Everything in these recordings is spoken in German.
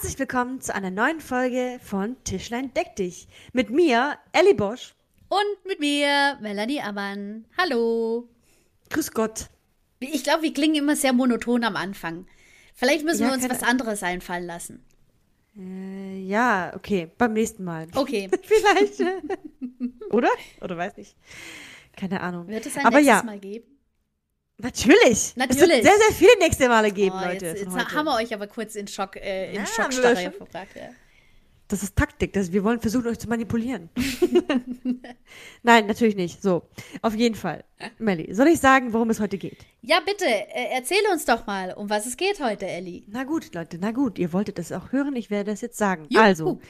Herzlich willkommen zu einer neuen Folge von Tischlein deck dich. Mit mir, Ellie Bosch. Und mit mir, Melanie Ammann. Hallo. Grüß Gott. Ich glaube, wir klingen immer sehr monoton am Anfang. Vielleicht müssen Ja, wir uns was anderes einfallen lassen. Äh, ja, okay, beim nächsten Mal. Okay. Vielleicht. Oder? Oder weiß nicht. Keine Ahnung. Wird es ein Aber nächstes ja, Mal geben? Natürlich. Es wird Natürlich. sehr, sehr viele nächste Male geben, Oh, Leute. jetzt jetzt haben wir euch aber kurz in Schock, äh, in Ja, Schockstarre gebracht. Ja. Das ist Taktik. Das, wir wollen versuchen, euch zu manipulieren. Nein, natürlich nicht. So, auf jeden Fall. Melli, soll ich sagen, worum es heute geht? ja, bitte, äh, erzähle uns doch mal, um was es geht heute, Ellie. Na gut, Leute, na gut. Ihr wolltet das auch hören. Ich werde das jetzt sagen. Juhu. Also,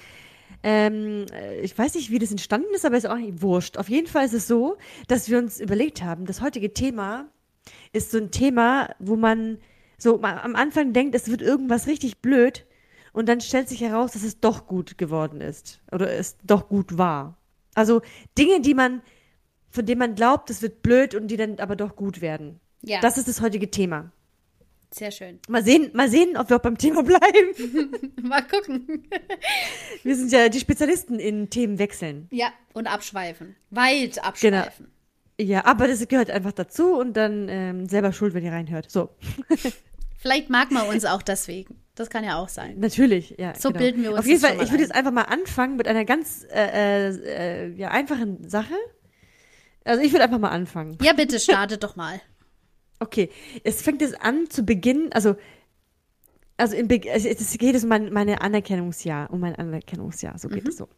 ähm, äh, ich weiß nicht, wie das entstanden ist, aber ist auch nicht wurscht. Auf jeden Fall ist es so, dass wir uns überlegt haben, das heutige Thema ist so ein Thema, wo man so am Anfang denkt, es wird irgendwas richtig blöd und dann stellt sich heraus, dass es doch gut geworden ist oder es doch gut war. Also Dinge, die man, von denen man glaubt, es wird blöd und die dann aber doch gut werden. Ja, Das ist das heutige Thema. sehr schön. Mal sehen, mal sehen, ob wir auch beim Thema bleiben. Mal gucken. Wir sind ja die Spezialisten in Themen wechseln. ja, und abschweifen. Weit abschweifen. Ja, aber das gehört einfach dazu und dann ähm, selber schuld, wenn ihr reinhört. So, Vielleicht mag man uns auch deswegen. Das kann ja auch sein. natürlich, ja. So genau. bilden wir uns Auf jeden Fall, ich würde jetzt einfach mal anfangen mit einer ganz äh, äh, ja, einfachen Sache. Also ich würde einfach mal anfangen. Ja, bitte, startet doch mal. Okay, es fängt jetzt an zu Beginn, also also im Be es, es geht es um mein, meine Anerkennungsjahr, um mein Anerkennungsjahr, so Mhm. geht es so.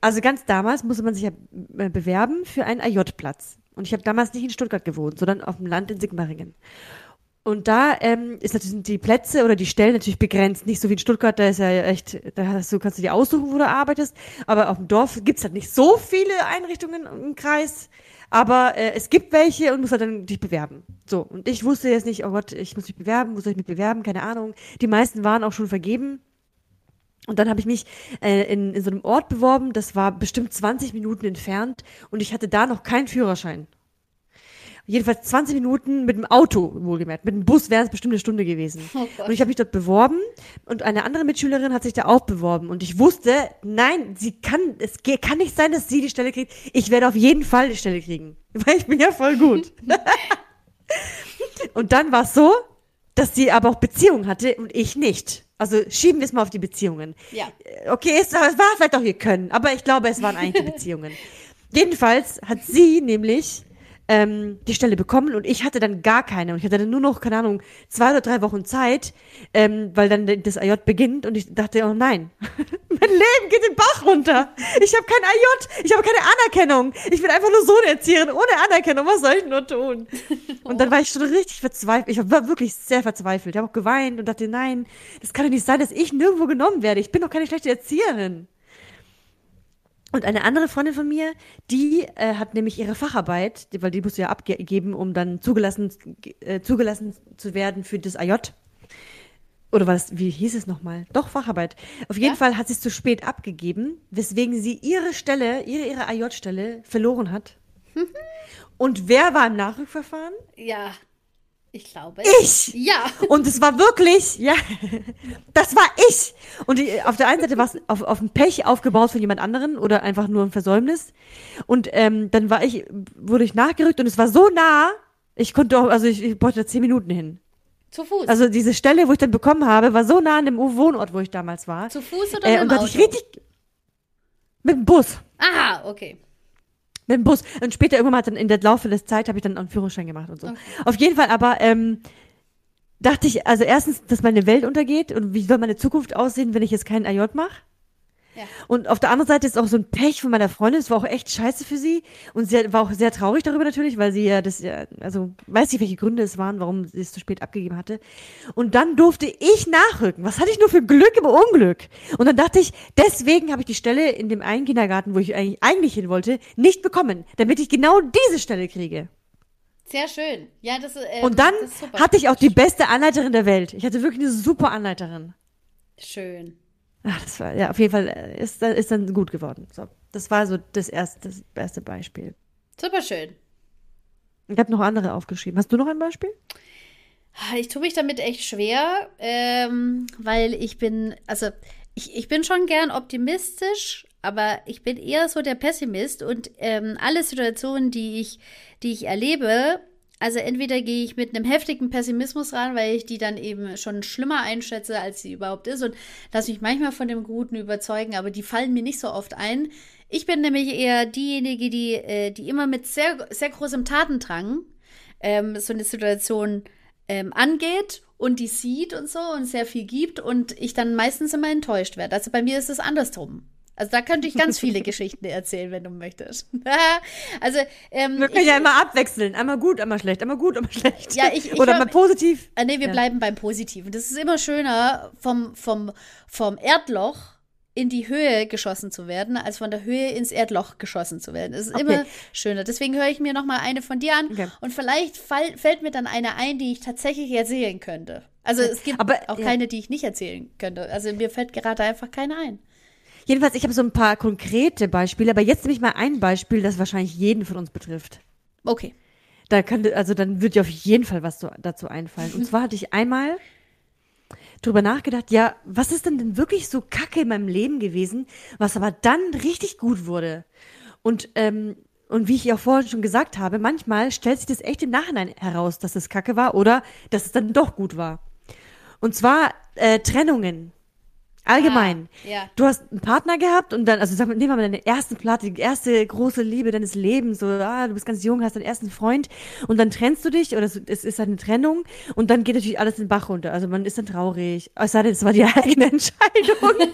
Also ganz damals musste man sich ja äh, bewerben für einen AJ-Platz. Und ich habe damals nicht in Stuttgart gewohnt, sondern auf dem Land in Sigmaringen. Und da ähm, ist natürlich die Plätze oder die Stellen natürlich begrenzt. Nicht so wie in Stuttgart, da ist ja echt, da hast du, kannst du dir aussuchen, wo du arbeitest. Aber auf dem Dorf gibt's halt nicht so viele Einrichtungen im Kreis. Aber äh, es gibt welche und musst halt dann dich bewerben. So, und ich wusste jetzt nicht, oh Gott, ich muss mich bewerben, wo soll ich mich bewerben, keine Ahnung. Die meisten waren auch schon vergeben. Und dann habe ich mich äh, in, in so einem Ort beworben, das war bestimmt 20 Minuten entfernt und ich hatte da noch keinen Führerschein. Jedenfalls 20 Minuten mit dem Auto, wohlgemerkt. Mit dem Bus wäre es bestimmt eine Stunde gewesen. Oh und ich habe mich dort beworben und eine andere Mitschülerin hat sich da auch beworben. Und ich wusste, nein, sie kann, es kann nicht sein, dass sie die Stelle kriegt. Ich werde auf jeden Fall die Stelle kriegen. Weil ich bin ja voll gut. und dann war es so, dass sie aber auch Beziehungen hatte und ich nicht. Also schieben wir es mal auf die Beziehungen. Ja. Okay, es, es war vielleicht auch ihr Können, aber ich glaube, es waren eigentlich die Beziehungen. Jedenfalls hat sie nämlich ähm, die Stelle bekommen und ich hatte dann gar keine. Und ich hatte dann nur noch, keine Ahnung, zwei oder drei Wochen Zeit, ähm, weil dann das AJ beginnt und ich dachte, oh nein, mein Leben geht den Bach runter. Ich habe kein AJ, ich habe keine Anerkennung. Ich bin einfach nur Sohnerzieherin ohne Anerkennung. Was soll ich nur tun? Und dann war ich schon richtig verzweifelt. Ich war wirklich sehr verzweifelt. Ich habe auch geweint und dachte, nein, das kann doch nicht sein, dass ich nirgendwo genommen werde. Ich bin doch keine schlechte Erzieherin. Und eine andere Freundin von mir, die äh, hat nämlich ihre Facharbeit, die, weil die musste ja abgeben, um dann zugelassen, äh, zugelassen zu werden für das AJ. Oder was, wie hieß es nochmal? Doch, Facharbeit. Auf jeden Ja. Fall hat sie es zu spät abgegeben, weswegen sie ihre Stelle, ihre, ihre AJ-Stelle verloren hat. Und wer war im Nachrückverfahren? Ja, ich glaube. Ich! Ja. Und es war wirklich, ja, das war ich. Und die, auf der einen Seite war es auf, auf ein Pech aufgebaut von jemand anderen oder einfach nur ein Versäumnis. Und ähm, dann war ich, wurde ich nachgerückt und es war so nah, ich konnte auch, also ich, ich brauchte da zehn Minuten hin. Zu Fuß. Also diese Stelle, wo ich dann bekommen habe, war so nah an dem Wohnort, wo ich damals war. Zu Fuß oder Äh, mit und dem da Auto? hatte ich richtig mit dem Bus. Aha, okay. Mit dem Bus. Und später irgendwann mal dann in der Laufe des Zeit habe ich dann einen Führerschein gemacht und so. Okay. Auf jeden Fall aber ähm, dachte ich, also erstens, dass meine Welt untergeht und wie soll meine Zukunft aussehen, wenn ich jetzt keinen AJ mache? Ja. Und auf der anderen Seite ist auch so ein Pech von meiner Freundin, es war auch echt scheiße für sie und sie war auch sehr traurig darüber natürlich, weil sie ja das ja, also weiß nicht, welche Gründe es waren, warum sie es zu spät abgegeben hatte. Und dann durfte ich nachrücken. Was hatte ich nur für Glück im Unglück? Und dann dachte ich, deswegen habe ich die Stelle in dem einen Kindergarten, wo ich eigentlich, eigentlich hin wollte, nicht bekommen, damit ich genau diese Stelle kriege. Sehr schön. Ja, das. Ähm, Und dann das ist super. hatte ich auch die beste Anleiterin der Welt. Ich hatte wirklich eine super Anleiterin. Schön. Ach, das war, ja, auf jeden Fall äh, ist, ist dann gut geworden. So, das war so das erste, das erste Beispiel. Super schön. Ich habe noch andere aufgeschrieben. Hast du noch ein Beispiel? Ich tue mich damit echt schwer, ähm, weil ich bin, also ich, ich bin schon gern optimistisch, aber ich bin eher so der Pessimist und ähm, alle Situationen, die ich, die ich erlebe, also entweder gehe ich mit einem heftigen Pessimismus ran, weil ich die dann eben schon schlimmer einschätze, als sie überhaupt ist und lasse mich manchmal von dem Guten überzeugen, aber die fallen mir nicht so oft ein. Ich bin nämlich eher diejenige, die, äh, die immer mit sehr, sehr großem Tatendrang ähm, so eine Situation ähm, angeht und die sieht und so und sehr viel gibt und ich dann meistens immer enttäuscht werde. Also bei mir ist es andersrum. Also da könnte ich ganz viele Geschichten erzählen, wenn du möchtest. also ähm, wir können ich, ja immer abwechseln, einmal gut, einmal schlecht, einmal gut, einmal schlecht. Ja, ich, ich oder mal positiv. Äh, nee, wir ja. bleiben beim Positiven. Das ist immer schöner vom vom vom Erdloch in die Höhe geschossen zu werden, als von der Höhe ins Erdloch geschossen zu werden. Das ist okay. immer schöner. Deswegen höre ich mir noch mal eine von dir an okay. und vielleicht fall, fällt mir dann eine ein, die ich tatsächlich erzählen könnte. Also es gibt Aber, auch keine, die ich nicht erzählen könnte. Also mir fällt gerade einfach keine ein. Jedenfalls, ich habe so ein paar konkrete Beispiele, aber jetzt nehme ich mal ein Beispiel, das wahrscheinlich jeden von uns betrifft. Okay. Da könnte, also dann wird dir auf jeden Fall was dazu einfallen. Und zwar hatte ich einmal drüber nachgedacht, ja, was ist denn denn wirklich so kacke in meinem Leben gewesen, was aber dann richtig gut wurde? Und, ähm, und wie ich ja vorhin schon gesagt habe, manchmal stellt sich das echt im Nachhinein heraus, dass es kacke war oder dass es dann doch gut war. Und zwar äh, Trennungen. Allgemein. Ah, ja. Du hast einen Partner gehabt und dann, also sag mal, nehmen wir mal deine erste Platte, die erste große Liebe deines Lebens, so, ah, du bist ganz jung, hast deinen ersten Freund und dann trennst du dich oder es ist eine Trennung und dann geht natürlich alles in den Bach runter. Also man ist dann traurig. Es sei denn, es war die eigene Entscheidung.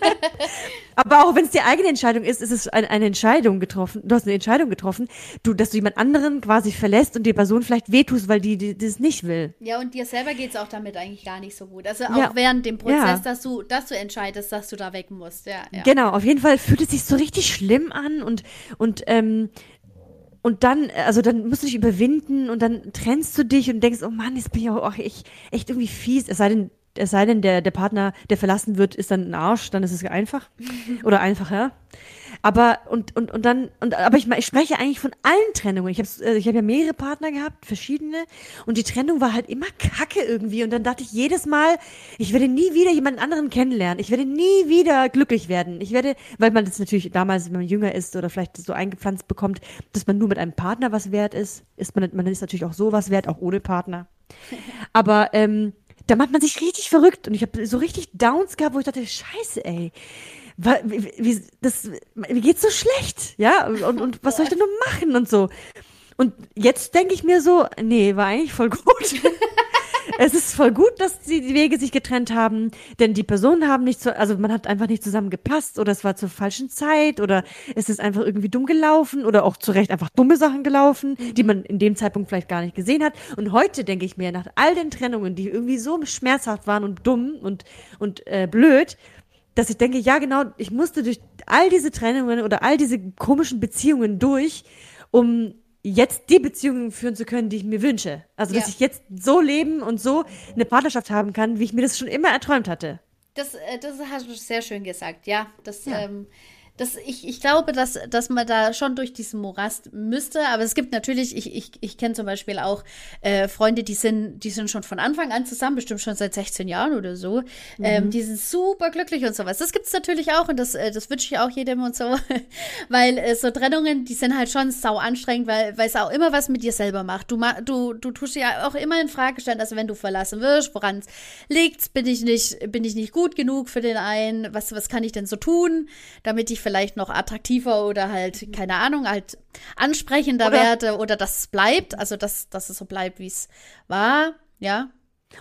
Aber auch wenn es die eigene Entscheidung ist, ist es eine, eine, Entscheidung getroffen. Du hast eine Entscheidung getroffen, du, dass du jemand anderen quasi verlässt und die Person vielleicht wehtust, weil die, die, das nicht will. Ja, und dir selber geht es auch damit eigentlich gar nicht so gut. Also auch ja. während dem Prozess, ja. dass du, dass du entscheidest, dass du da weg musst. Ja, ja. Genau, auf jeden Fall fühlt es sich so richtig schlimm an und, und, ähm, und dann, also dann musst du dich überwinden und dann trennst du dich und denkst, oh Mann, jetzt bin ich auch echt, echt irgendwie fies. Es sei denn, es sei denn, der, der Partner, der verlassen wird, ist dann ein Arsch, dann ist es einfach. Oder einfacher. Aber, und, und, und dann, und, aber ich, ich spreche eigentlich von allen Trennungen. Ich habe äh, ich hab ja mehrere Partner gehabt, verschiedene. Und die Trennung war halt immer kacke irgendwie. Und dann dachte ich jedes Mal, ich werde nie wieder jemanden anderen kennenlernen. Ich werde nie wieder glücklich werden. Ich werde, weil man das natürlich damals, wenn man jünger ist oder vielleicht so eingepflanzt bekommt, dass man nur mit einem Partner was wert ist, ist man, man ist natürlich auch so was wert, auch ohne Partner. Aber, ähm, da macht man sich richtig verrückt und ich habe so richtig Downs gehabt, wo ich dachte, scheiße, ey. Wie, wie, das, mir geht's so schlecht, ja? Und, und was soll ich denn nur machen und so? Und jetzt denke ich mir so, nee, war eigentlich voll gut. es ist voll gut, dass die, die Wege sich getrennt haben, denn die Personen haben nicht so, also man hat einfach nicht zusammen gepasst oder es war zur falschen Zeit oder es ist einfach irgendwie dumm gelaufen oder auch zu Recht einfach dumme Sachen gelaufen, mhm. die man in dem Zeitpunkt vielleicht gar nicht gesehen hat. Und heute denke ich mir, nach all den Trennungen, die irgendwie so schmerzhaft waren und dumm und, und äh, blöd, dass ich denke, ja genau, ich musste durch all diese Trennungen oder all diese komischen Beziehungen durch, um jetzt die Beziehungen führen zu können, die ich mir wünsche. Also, dass ja. ich jetzt so leben und so eine Partnerschaft haben kann, wie ich mir das schon immer erträumt hatte. Das, äh, das hast du sehr schön gesagt, ja. Das, ja. Ähm, das, ich, ich glaube, dass, dass man da schon durch diesen Morast müsste. Aber es gibt natürlich, ich, ich, ich kenne zum Beispiel auch äh, Freunde, die sind, die sind schon von Anfang an zusammen, bestimmt schon seit 16 Jahren oder so. Mhm. Ähm, die sind super glücklich und sowas. Das gibt es natürlich auch und das, äh, das wünsche ich auch jedem und so. weil äh, so Trennungen, die sind halt schon sau anstrengend, weil, es auch immer was mit dir selber macht. Du, du, du tust ja auch immer in Frage stellen, also wenn du verlassen wirst, woran es liegt, bin ich nicht, bin ich nicht gut genug für den einen, was, was kann ich denn so tun, damit ich vielleicht vielleicht noch attraktiver oder halt, keine Ahnung, halt ansprechender oder, werde oder dass es bleibt, also dass, dass es so bleibt, wie es war, ja.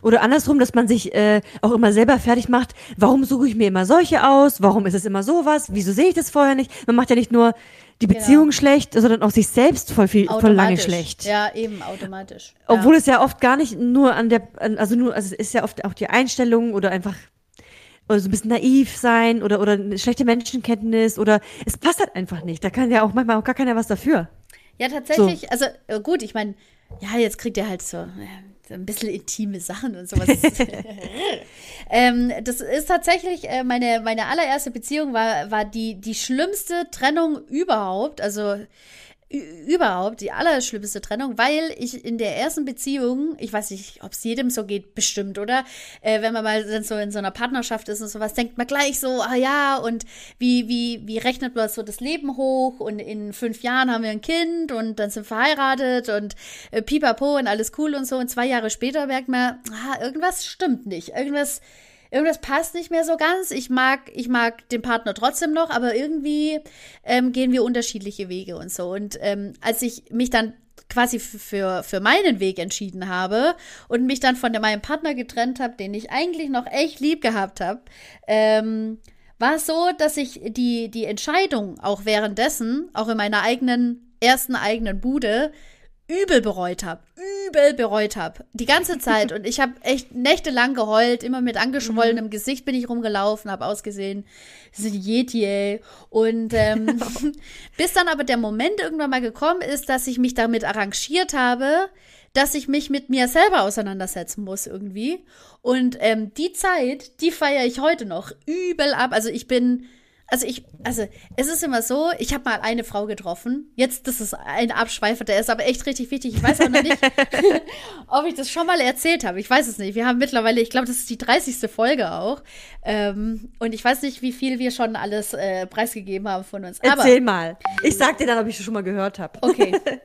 Oder andersrum, dass man sich äh, auch immer selber fertig macht, warum suche ich mir immer solche aus, warum ist es immer sowas, wieso sehe ich das vorher nicht? Man macht ja nicht nur die genau. Beziehung genau. schlecht, sondern auch sich selbst voll viel, voll lange schlecht. Ja, eben, automatisch. Obwohl ja. es ja oft gar nicht nur an der, also nur, also es ist ja oft auch die Einstellung oder einfach oder so ein bisschen naiv sein oder, oder eine schlechte Menschenkenntnis oder es passt halt einfach nicht. Da kann ja auch manchmal auch gar keiner was dafür. Ja, tatsächlich. So. Also äh, gut, ich meine, ja, jetzt kriegt er halt so, so ein bisschen intime Sachen und sowas. ähm, das ist tatsächlich äh, meine, meine allererste Beziehung war, war die, die schlimmste Trennung überhaupt. Also überhaupt die allerschlimmste Trennung, weil ich in der ersten Beziehung, ich weiß nicht, ob es jedem so geht, bestimmt, oder? Äh, wenn man mal so in so einer Partnerschaft ist und sowas, denkt man gleich so, ah ja, und wie, wie, wie rechnet man so das Leben hoch? Und in fünf Jahren haben wir ein Kind und dann sind wir verheiratet und äh, pipapo und alles cool und so. Und zwei Jahre später merkt man, ah, irgendwas stimmt nicht, irgendwas irgendwas passt nicht mehr so ganz. Ich mag, ich mag den Partner trotzdem noch, aber irgendwie ähm, gehen wir unterschiedliche Wege und so. Und ähm, als ich mich dann quasi für, für meinen Weg entschieden habe und mich dann von meinem Partner getrennt habe, den ich eigentlich noch echt lieb gehabt habe, ähm, war es so, dass ich die, die Entscheidung auch währenddessen, auch in meiner eigenen, ersten eigenen Bude, übel bereut habe. Übel bereut habe. Die ganze Zeit. Und ich habe echt nächtelang geheult. Immer mit angeschwollenem mhm. Gesicht bin ich rumgelaufen, habe ausgesehen, das sind Yeti, ey. Und ähm, bis dann aber der Moment irgendwann mal gekommen ist, dass ich mich damit arrangiert habe, dass ich mich mit mir selber auseinandersetzen muss irgendwie. Und ähm, die Zeit, die feiere ich heute noch übel ab. Also ich bin also ich, also es ist immer so, ich habe mal eine Frau getroffen. Jetzt, das ist ein Abschweifer, der ist aber echt richtig wichtig. Ich weiß auch noch nicht, ob ich das schon mal erzählt habe. Ich weiß es nicht. Wir haben mittlerweile, ich glaube, das ist die 30. Folge auch. Ähm, und ich weiß nicht, wie viel wir schon alles äh, preisgegeben haben von uns. Aber, Erzähl mal. Ich sag dir dann, ob ich das schon mal gehört habe. Okay.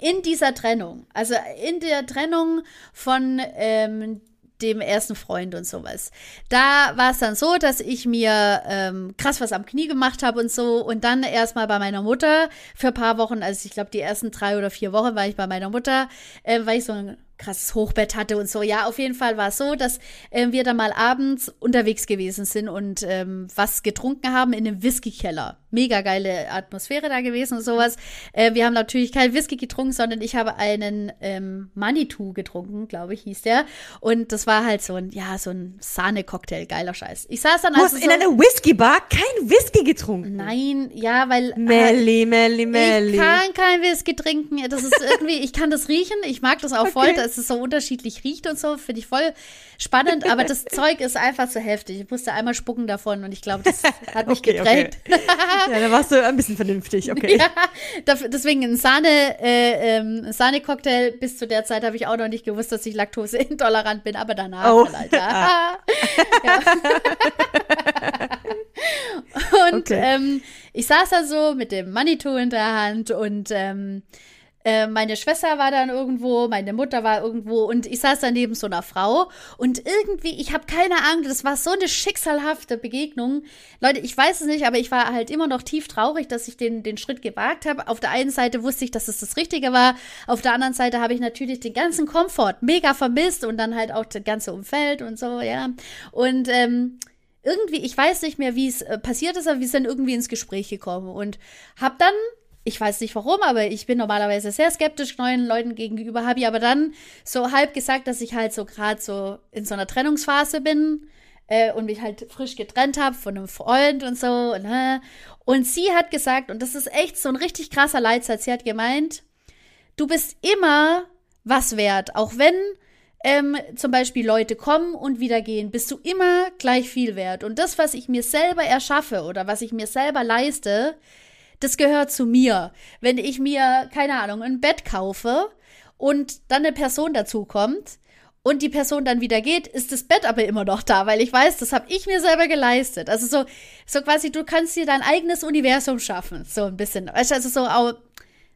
In dieser Trennung, also in der Trennung von ähm, dem ersten Freund und sowas. Da war es dann so, dass ich mir ähm, krass was am Knie gemacht habe und so und dann erstmal bei meiner Mutter für ein paar Wochen, also ich glaube die ersten drei oder vier Wochen war ich bei meiner Mutter, äh, weil ich so ein krasses Hochbett hatte und so. Ja, auf jeden Fall war es so, dass äh, wir dann mal abends unterwegs gewesen sind und ähm, was getrunken haben in einem Whisky-Keller. Mega geile Atmosphäre da gewesen und sowas. Äh, wir haben natürlich kein Whisky getrunken, sondern ich habe einen ähm, Manitou getrunken, glaube ich, hieß der. Und das war halt so ein, ja, so ein Sahne-Cocktail, geiler Scheiß. Ich saß dann Du hast also in so, einer Whisky-Bar kein Whisky getrunken? Nein, ja, weil... Melli, äh, Melli, Melli. Ich kann kein Whisky trinken. Das ist irgendwie, ich kann das riechen. Ich mag das auch okay. voll dass es so unterschiedlich riecht und so, finde ich voll spannend, aber das Zeug ist einfach zu heftig. Ich musste einmal spucken davon und ich glaube, das hat mich okay, geprägt. Okay. ja, da warst du ein bisschen vernünftig, okay. Ja, deswegen ein Sahne, äh, ähm, Sahne-Cocktail, bis zu der Zeit habe ich auch noch nicht gewusst, dass ich laktoseintolerant bin, aber danach oh. halt, ja. ja. und okay. ähm, ich saß da so mit dem Manitou in der Hand und ähm, äh, meine Schwester war dann irgendwo, meine Mutter war irgendwo und ich saß dann neben so einer Frau und irgendwie, ich habe keine Ahnung, das war so eine schicksalhafte Begegnung. Leute, ich weiß es nicht, aber ich war halt immer noch tief traurig, dass ich den, den Schritt gewagt habe. Auf der einen Seite wusste ich, dass es das Richtige war, auf der anderen Seite habe ich natürlich den ganzen Komfort mega vermisst und dann halt auch das ganze Umfeld und so, ja. Und ähm, irgendwie, ich weiß nicht mehr, wie es äh, passiert ist, aber wir sind irgendwie ins Gespräch gekommen und hab dann ich weiß nicht warum, aber ich bin normalerweise sehr skeptisch neuen Leuten gegenüber, habe ich aber dann so halb gesagt, dass ich halt so gerade so in so einer Trennungsphase bin äh, und mich halt frisch getrennt habe von einem Freund und so. Und, äh, und sie hat gesagt, und das ist echt so ein richtig krasser Leitsatz, sie hat gemeint, du bist immer was wert, auch wenn ähm, zum Beispiel Leute kommen und wieder gehen, bist du immer gleich viel wert. Und das, was ich mir selber erschaffe oder was ich mir selber leiste, das gehört zu mir. Wenn ich mir, keine Ahnung, ein Bett kaufe und dann eine Person dazu kommt und die Person dann wieder geht, ist das Bett aber immer noch da, weil ich weiß, das habe ich mir selber geleistet. Also so, so quasi, du kannst dir dein eigenes Universum schaffen, so ein bisschen. Also so,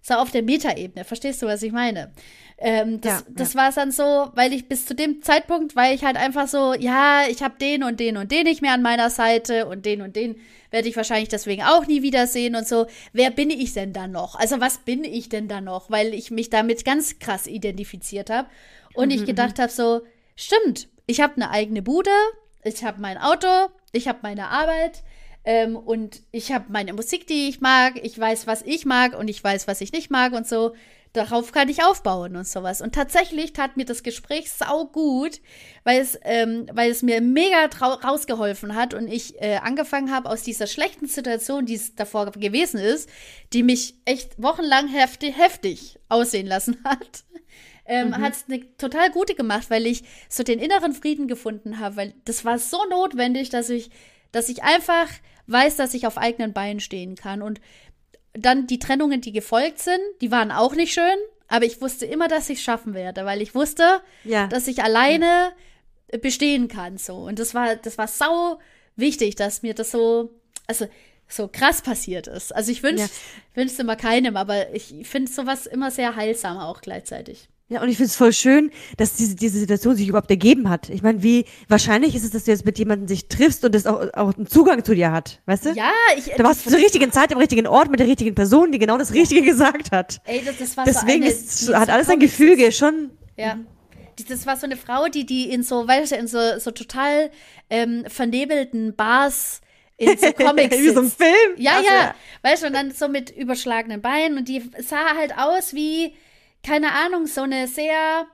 so auf der Metaebene. Verstehst du, was ich meine? Ähm, das ja, das ja. war dann so, weil ich bis zu dem Zeitpunkt, weil ich halt einfach so, ja, ich habe den und den und den nicht mehr an meiner Seite und den und den werde ich wahrscheinlich deswegen auch nie wiedersehen und so. Wer bin ich denn dann noch? Also was bin ich denn da noch? Weil ich mich damit ganz krass identifiziert habe und mhm, ich gedacht mhm. habe so, stimmt, ich habe eine eigene Bude, ich habe mein Auto, ich habe meine Arbeit, ähm, und ich habe meine Musik, die ich mag, ich weiß, was ich mag und ich weiß, was ich nicht mag und so darauf kann ich aufbauen und sowas. Und tatsächlich tat mir das Gespräch sau gut, weil es, ähm, weil es mir mega rausgeholfen hat und ich äh, angefangen habe aus dieser schlechten Situation, die es davor gewesen ist, die mich echt wochenlang heftig, heftig aussehen lassen hat. Ähm, mhm. hat es eine total gute gemacht, weil ich so den inneren Frieden gefunden habe, weil das war so notwendig, dass ich, dass ich einfach weiß, dass ich auf eigenen Beinen stehen kann und dann die Trennungen, die gefolgt sind, die waren auch nicht schön, aber ich wusste immer, dass ich es schaffen werde, weil ich wusste, Ja. dass ich alleine bestehen kann so und das war das war sau wichtig, dass mir das so also so krass passiert ist. Also ich wünsche Ja. immer keinem, aber ich finde sowas immer sehr heilsam auch gleichzeitig. Ja, und ich finde es voll schön, dass diese, diese Situation sich überhaupt ergeben hat. Ich meine, wie wahrscheinlich ist es, dass du jetzt mit jemandem sich triffst und das auch, auch einen Zugang zu dir hat, weißt du? Ja, ich Da warst du zur richtigen Zeit am richtigen Ort mit der richtigen Person, die genau das Richtige gesagt hat. Ey, das, das war Deswegen so eine, ist, hat so alles ein Gefüge, schon. Ja. Das war so eine Frau, die, die in so, weißt du, in so, so total ähm, vernebelten Bars in so Comics Wie so ein. Film. Ja, Also, ja. Weißt du, und dann so mit überschlagenen Beinen und die sah halt aus wie, keine Ahnung, so eine sehr,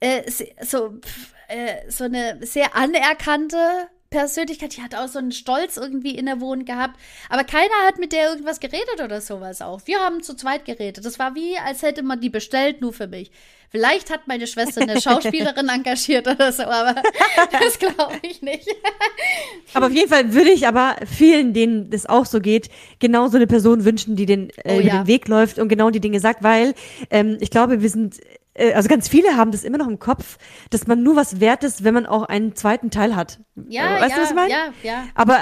äh, so, äh, so eine sehr anerkannte Persönlichkeit. Die hat auch so einen Stolz irgendwie innewohnt gehabt. Aber keiner hat mit der irgendwas geredet oder sowas auch. Wir haben zu zweit geredet. Das war wie, als hätte man die bestellt, nur für mich. Vielleicht hat meine Schwester eine Schauspielerin engagiert oder so, aber das glaube ich nicht. Aber auf jeden Fall würde ich aber vielen, denen das auch so geht, genau so eine Person wünschen, die den, äh, Oh ja. den Weg läuft und genau die Dinge sagt, weil ähm, ich glaube, wir sind, also ganz viele haben das immer noch im Kopf, dass man nur was wert ist, wenn man auch einen zweiten Teil hat. Ja, Äh, weißt ja, du, was ich meine? ja, ja. Aber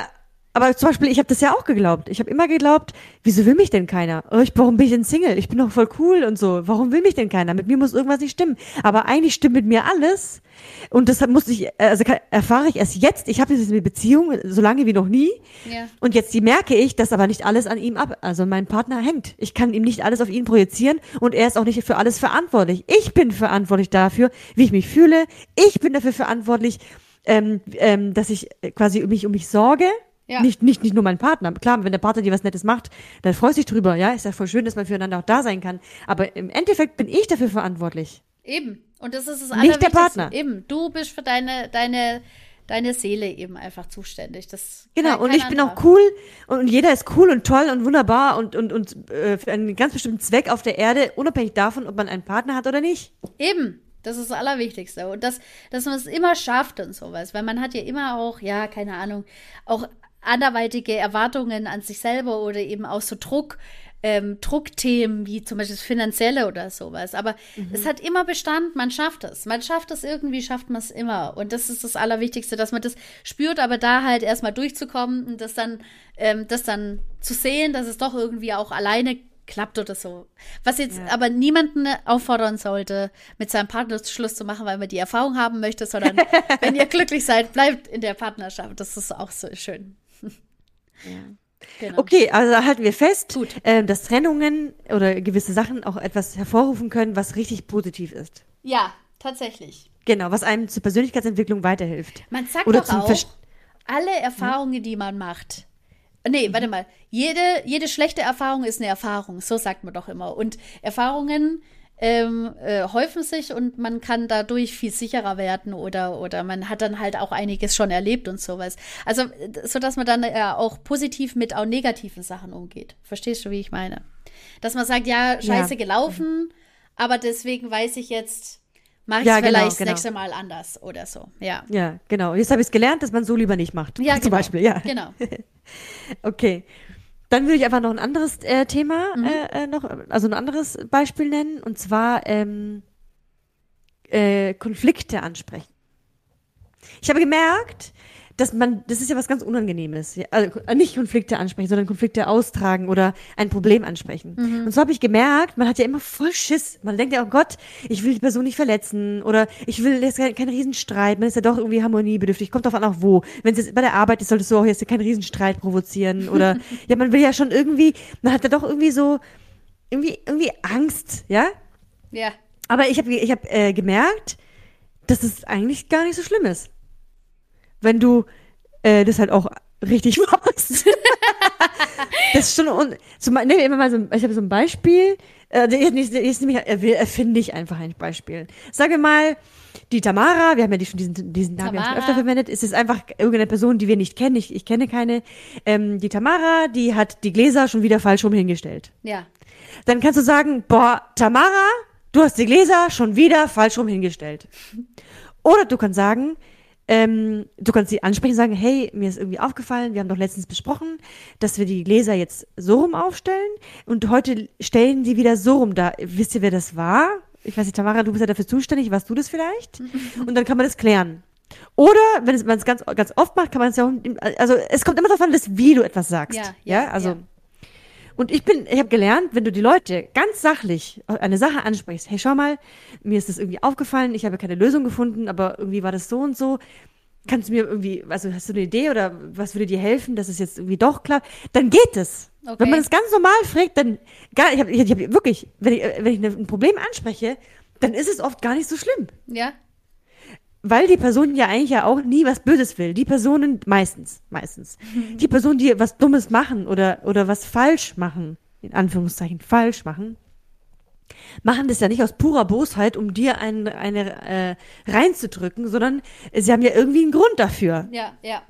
aber zum Beispiel, ich habe das ja auch geglaubt. Ich habe immer geglaubt, wieso will mich denn keiner? Oh, ich, warum bin ich denn Single? Ich bin doch voll cool und so. Warum will mich denn keiner? Mit mir muss irgendwas nicht stimmen. Aber eigentlich stimmt mit mir alles. Und deshalb musste ich, also kann- erfahre ich erst jetzt. Ich habe jetzt eine Beziehung so lange wie noch nie. Ja. Und jetzt merke ich, dass aber nicht alles an ihm ab, also mein Partner hängt. Ich kann ihm nicht alles auf ihn projizieren und er ist auch nicht für alles verantwortlich. Ich bin verantwortlich dafür, wie ich mich fühle. Ich bin dafür verantwortlich, ähm, ähm, dass ich äh, quasi um mich um mich sorge. Ja. Nicht, nicht, nicht nur mein Partner. Klar, wenn der Partner dir was Nettes macht, dann freust du dich drüber. Ja, ist ja voll schön, dass man füreinander auch da sein kann. Aber im Endeffekt bin ich dafür verantwortlich. Eben. Und das ist das Nicht der. Partner. Eben. Du bist für deine, deine, deine Seele eben einfach zuständig. Das Genau, und ich bin auch cool und, und jeder ist cool und toll und wunderbar und, und, und äh, für einen ganz bestimmten Zweck auf der Erde, unabhängig davon, ob man einen Partner hat oder nicht. Eben. Das ist das Allerwichtigste. Und das, dass man es immer schafft und sowas. Weil man hat ja immer auch, ja, keine Ahnung, auch anderweitige Erwartungen an sich selber oder eben auch so Druck, ähm, Druckthemen wie zum Beispiel das Finanzielle oder sowas. Aber es hat immer Bestand, man schafft es. Man schafft es irgendwie, schafft man es immer. Und das ist das Allerwichtigste, dass man das spürt, aber da halt erstmal durchzukommen und das dann, ähm, das dann zu sehen, dass es doch irgendwie auch alleine klappt oder so. Was jetzt Ja. aber niemanden auffordern sollte, mit seinem Partner Schluss zu machen, weil man die Erfahrung haben möchte, sondern wenn ihr glücklich seid, bleibt in der Partnerschaft. Das ist auch so schön. Genau. Okay, also da halten wir fest, ähm, dass Trennungen oder gewisse Sachen auch etwas hervorrufen können, was richtig positiv ist. Ja, tatsächlich. Genau, was einem zur Persönlichkeitsentwicklung weiterhilft. Man sagt Oder doch zum auch, Verst- alle Erfahrungen, die man macht. Nee, warte mal. Jede, jede schlechte Erfahrung ist eine Erfahrung. So sagt man doch immer. Und Erfahrungen ähm, äh, häufen sich und man kann dadurch viel sicherer werden oder, oder man hat dann halt auch einiges schon erlebt und sowas. Also, so dass man dann äh, auch positiv mit auch negativen Sachen umgeht. Verstehst du, wie ich meine? Dass man sagt, ja, scheiße Ja. gelaufen, aber deswegen weiß ich jetzt, mache ich Ja, es genau, vielleicht das genau. nächste Mal anders oder so. Ja. Ja, genau. Jetzt habe ich es gelernt, dass man so lieber nicht macht. Ja, Zum genau. Beispiel, ja. Genau. Okay. Dann würde ich einfach noch ein anderes äh, Thema Mhm. äh, äh, noch, also ein anderes Beispiel nennen, und zwar ähm, äh, Konflikte ansprechen. Ich habe gemerkt, dass man, das ist ja was ganz Unangenehmes. Ja, Also äh, nicht Konflikte ansprechen, sondern Konflikte austragen oder ein Problem ansprechen. Mhm. Und so habe ich gemerkt, man hat ja immer voll Schiss. Man denkt ja, oh Gott, ich will die Person nicht verletzen oder ich will jetzt keinen kein Riesenstreit. Man ist ja doch irgendwie harmoniebedürftig. Kommt davon auch wo. Wenn es jetzt bei der Arbeit ist, solltest du auch jetzt keinen Riesenstreit provozieren oder ja, man will ja schon irgendwie, man hat ja doch irgendwie so irgendwie irgendwie Angst, ja? Ja. Aber ich habe ich hab, äh, gemerkt, dass es eigentlich gar nicht so schlimm ist. Wenn du äh, das halt auch richtig machst. das ist schon un zum, wir immer mal so, ein- ich habe so ein Beispiel. Äh, jetzt, jetzt, jetzt nehme ich, äh, erfinde ich einfach ein Beispiel. Sagen wir mal, die Tamara, wir haben ja die schon diesen, diesen Namen ja schon öfter verwendet, es ist einfach irgendeine Person, die wir nicht kennen, ich, ich kenne keine. Ähm, die Tamara, die hat die Gläser schon wieder falsch rum hingestellt Ja. dann kannst du sagen, boah, Tamara, du hast die Gläser schon wieder falsch rum hingestellt. Oder du kannst sagen, ähm, du kannst sie ansprechen und sagen, hey, mir ist irgendwie aufgefallen, wir haben doch letztens besprochen, dass wir die Gläser jetzt so rum aufstellen und heute stellen sie wieder so rum da. Wisst ihr, wer das war? Ich weiß nicht, Tamara, du bist ja dafür zuständig, warst du das vielleicht? Und dann kann man das klären. Oder wenn es, man es ganz, ganz oft macht, kann man es ja auch, also es kommt immer darauf an, dass, wie du etwas sagst. Ja, ja, ja, also. ja. Und ich bin, ich habe gelernt, wenn du die Leute ganz sachlich eine Sache ansprichst, hey, schau mal, mir ist das irgendwie aufgefallen, ich habe keine Lösung gefunden, aber irgendwie war das so und so. Kannst du mir irgendwie, also hast du eine Idee oder was würde dir helfen, dass es jetzt irgendwie doch klappt? Dann geht es. Okay. Wenn man es ganz normal fragt, dann gar, ich habe ich hab wirklich, wenn ich, wenn ich ein Problem anspreche, dann ist es oft gar nicht so schlimm. Ja. Weil die Person ja eigentlich ja auch nie was Böses will. Die Personen meistens, meistens. Die Personen, die was Dummes machen oder, oder was falsch machen, in Anführungszeichen falsch machen, machen das ja nicht aus purer Bosheit, um dir ein, eine äh, reinzudrücken, sondern sie haben ja irgendwie einen Grund dafür. Ja, ja.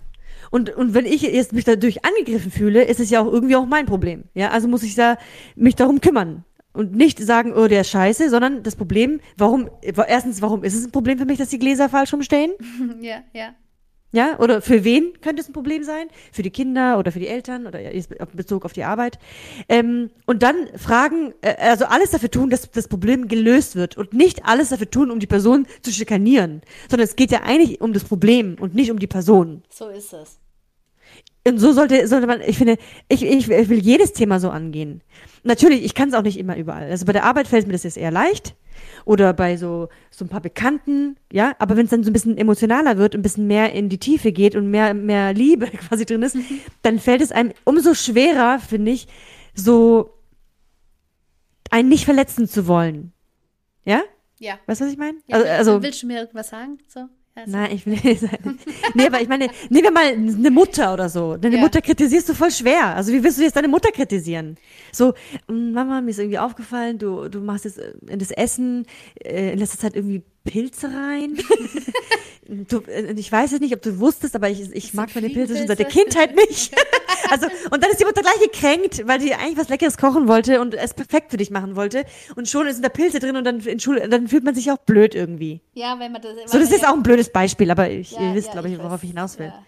Und, und wenn ich jetzt mich dadurch angegriffen fühle, ist es ja auch irgendwie auch mein Problem. Ja, also muss ich da mich darum kümmern. Und nicht sagen, oh, der ist scheiße, sondern das Problem, warum, erstens, warum ist es ein Problem für mich, dass die Gläser falsch rumstehen? Ja, ja. Ja, oder für wen könnte es ein Problem sein? Für die Kinder oder für die Eltern oder auf Bezug auf die Arbeit. Ähm, und dann fragen, äh, also alles dafür tun, dass das Problem gelöst wird und nicht alles dafür tun, um die Person zu schikanieren, sondern es geht ja eigentlich um das Problem und nicht um die Person. So ist es. Und so sollte, sollte man, ich finde, ich, ich, ich will jedes Thema so angehen. Natürlich, ich kann es auch nicht immer überall. Also bei der Arbeit fällt mir das jetzt eher leicht. Oder bei so, so ein paar Bekannten, ja. Aber wenn es dann so ein bisschen emotionaler wird, ein bisschen mehr in die Tiefe geht und mehr, mehr Liebe quasi drin ist, dann fällt es einem umso schwerer, finde ich, so einen nicht verletzen zu wollen. Ja? Ja. Weißt du, was ich meine? ja also, also, willst du mir irgendwas sagen? So? Ja, so. Nein, ich will nicht sagen. Nee, aber ich meine, nehmen wir mal eine Mutter oder so. Deine Ja. Mutter kritisierst du voll schwer. Also wie willst du jetzt deine Mutter kritisieren? So, "Mm, Mama, mir ist irgendwie aufgefallen, du, du machst jetzt äh, in das Essen äh, in letzter Zeit irgendwie Pilze rein. du, äh, ich weiß jetzt nicht, ob du wusstest, aber ich, ich mag meine Pilze schon seit der? Kindheit nicht. also, und dann ist die Mutter gleich gekränkt, weil die eigentlich was Leckeres kochen wollte und es perfekt für dich machen wollte. Und schon sind da Pilze drin und dann, in Schule, dann fühlt man sich auch blöd irgendwie. Ja, wenn man das. So, das ist auch ein blödes Beispiel, aber ich, Ja, ihr wisst, ja, glaube ich, weiß. worauf ich hinaus will. Ja.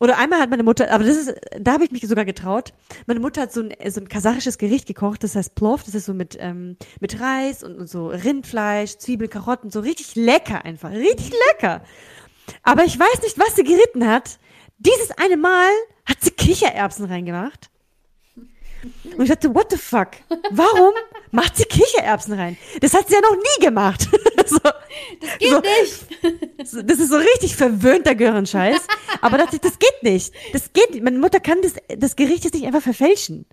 Oder einmal hat meine Mutter, aber das ist, da habe ich mich sogar getraut. Meine Mutter hat so ein, so ein kasachisches Gericht gekocht, das heißt Plov, das ist so mit, ähm, mit Reis und, und so Rindfleisch, Zwiebel, Karotten, so richtig lecker einfach, richtig lecker. Aber ich weiß nicht, was sie geritten hat. Dieses eine Mal hat sie Kichererbsen reingemacht. Und ich dachte, what the fuck? Warum macht sie Kichererbsen rein? Das hat sie ja noch nie gemacht. so, Das geht so, nicht. Das ist so richtig verwöhnter Görenscheiß. Aber dachte ich, das geht nicht. Das geht nicht. Meine Mutter kann das, das Gericht jetzt nicht einfach verfälschen.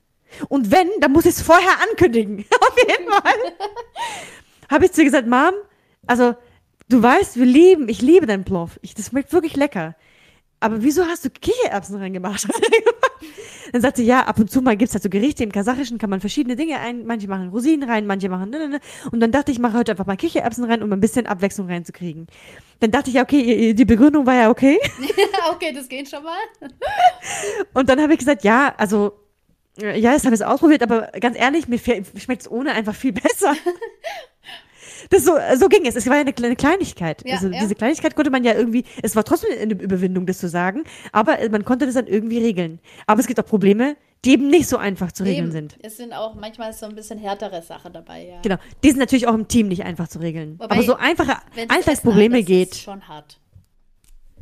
Und wenn, dann muss ich es vorher ankündigen. Auf jeden Fall. Habe ich zu ihr gesagt, Mom, also, du weißt, wir lieben, ich liebe dein Plov. Ich, das schmeckt wirklich lecker. Aber wieso hast du Kichererbsen reingemacht? Dann sagte sie, ja, ab und zu mal gibt's halt so Gerichte. Im Kasachischen kann man verschiedene Dinge ein. Manche machen Rosinen rein, manche machen ne, ne, ne. Und dann dachte ich, ich mache heute einfach mal Kichererbsen rein, um ein bisschen Abwechslung reinzukriegen. Dann dachte ich, ja, okay, die Begründung war ja okay. okay, das geht schon mal. Und dann habe ich gesagt, ja, also, äh, ja, das habe ich ausprobiert, aber ganz ehrlich, mir schmeckt es ohne einfach viel besser. Das so, so ging es. Es war ja eine kleine Kleinigkeit. Ja, also ja. diese Kleinigkeit konnte man ja irgendwie, es war trotzdem eine Überwindung, das zu sagen, aber äh, man konnte das dann irgendwie regeln. Aber es gibt auch Probleme, die eben nicht so einfach zu regeln Eben. sind. Es sind auch manchmal so ein bisschen härtere Sachen dabei, ja. Genau. Die sind natürlich auch im Team nicht einfach zu regeln. Wobei, aber so einfache Alltagsprobleme geht. Ist schon hart.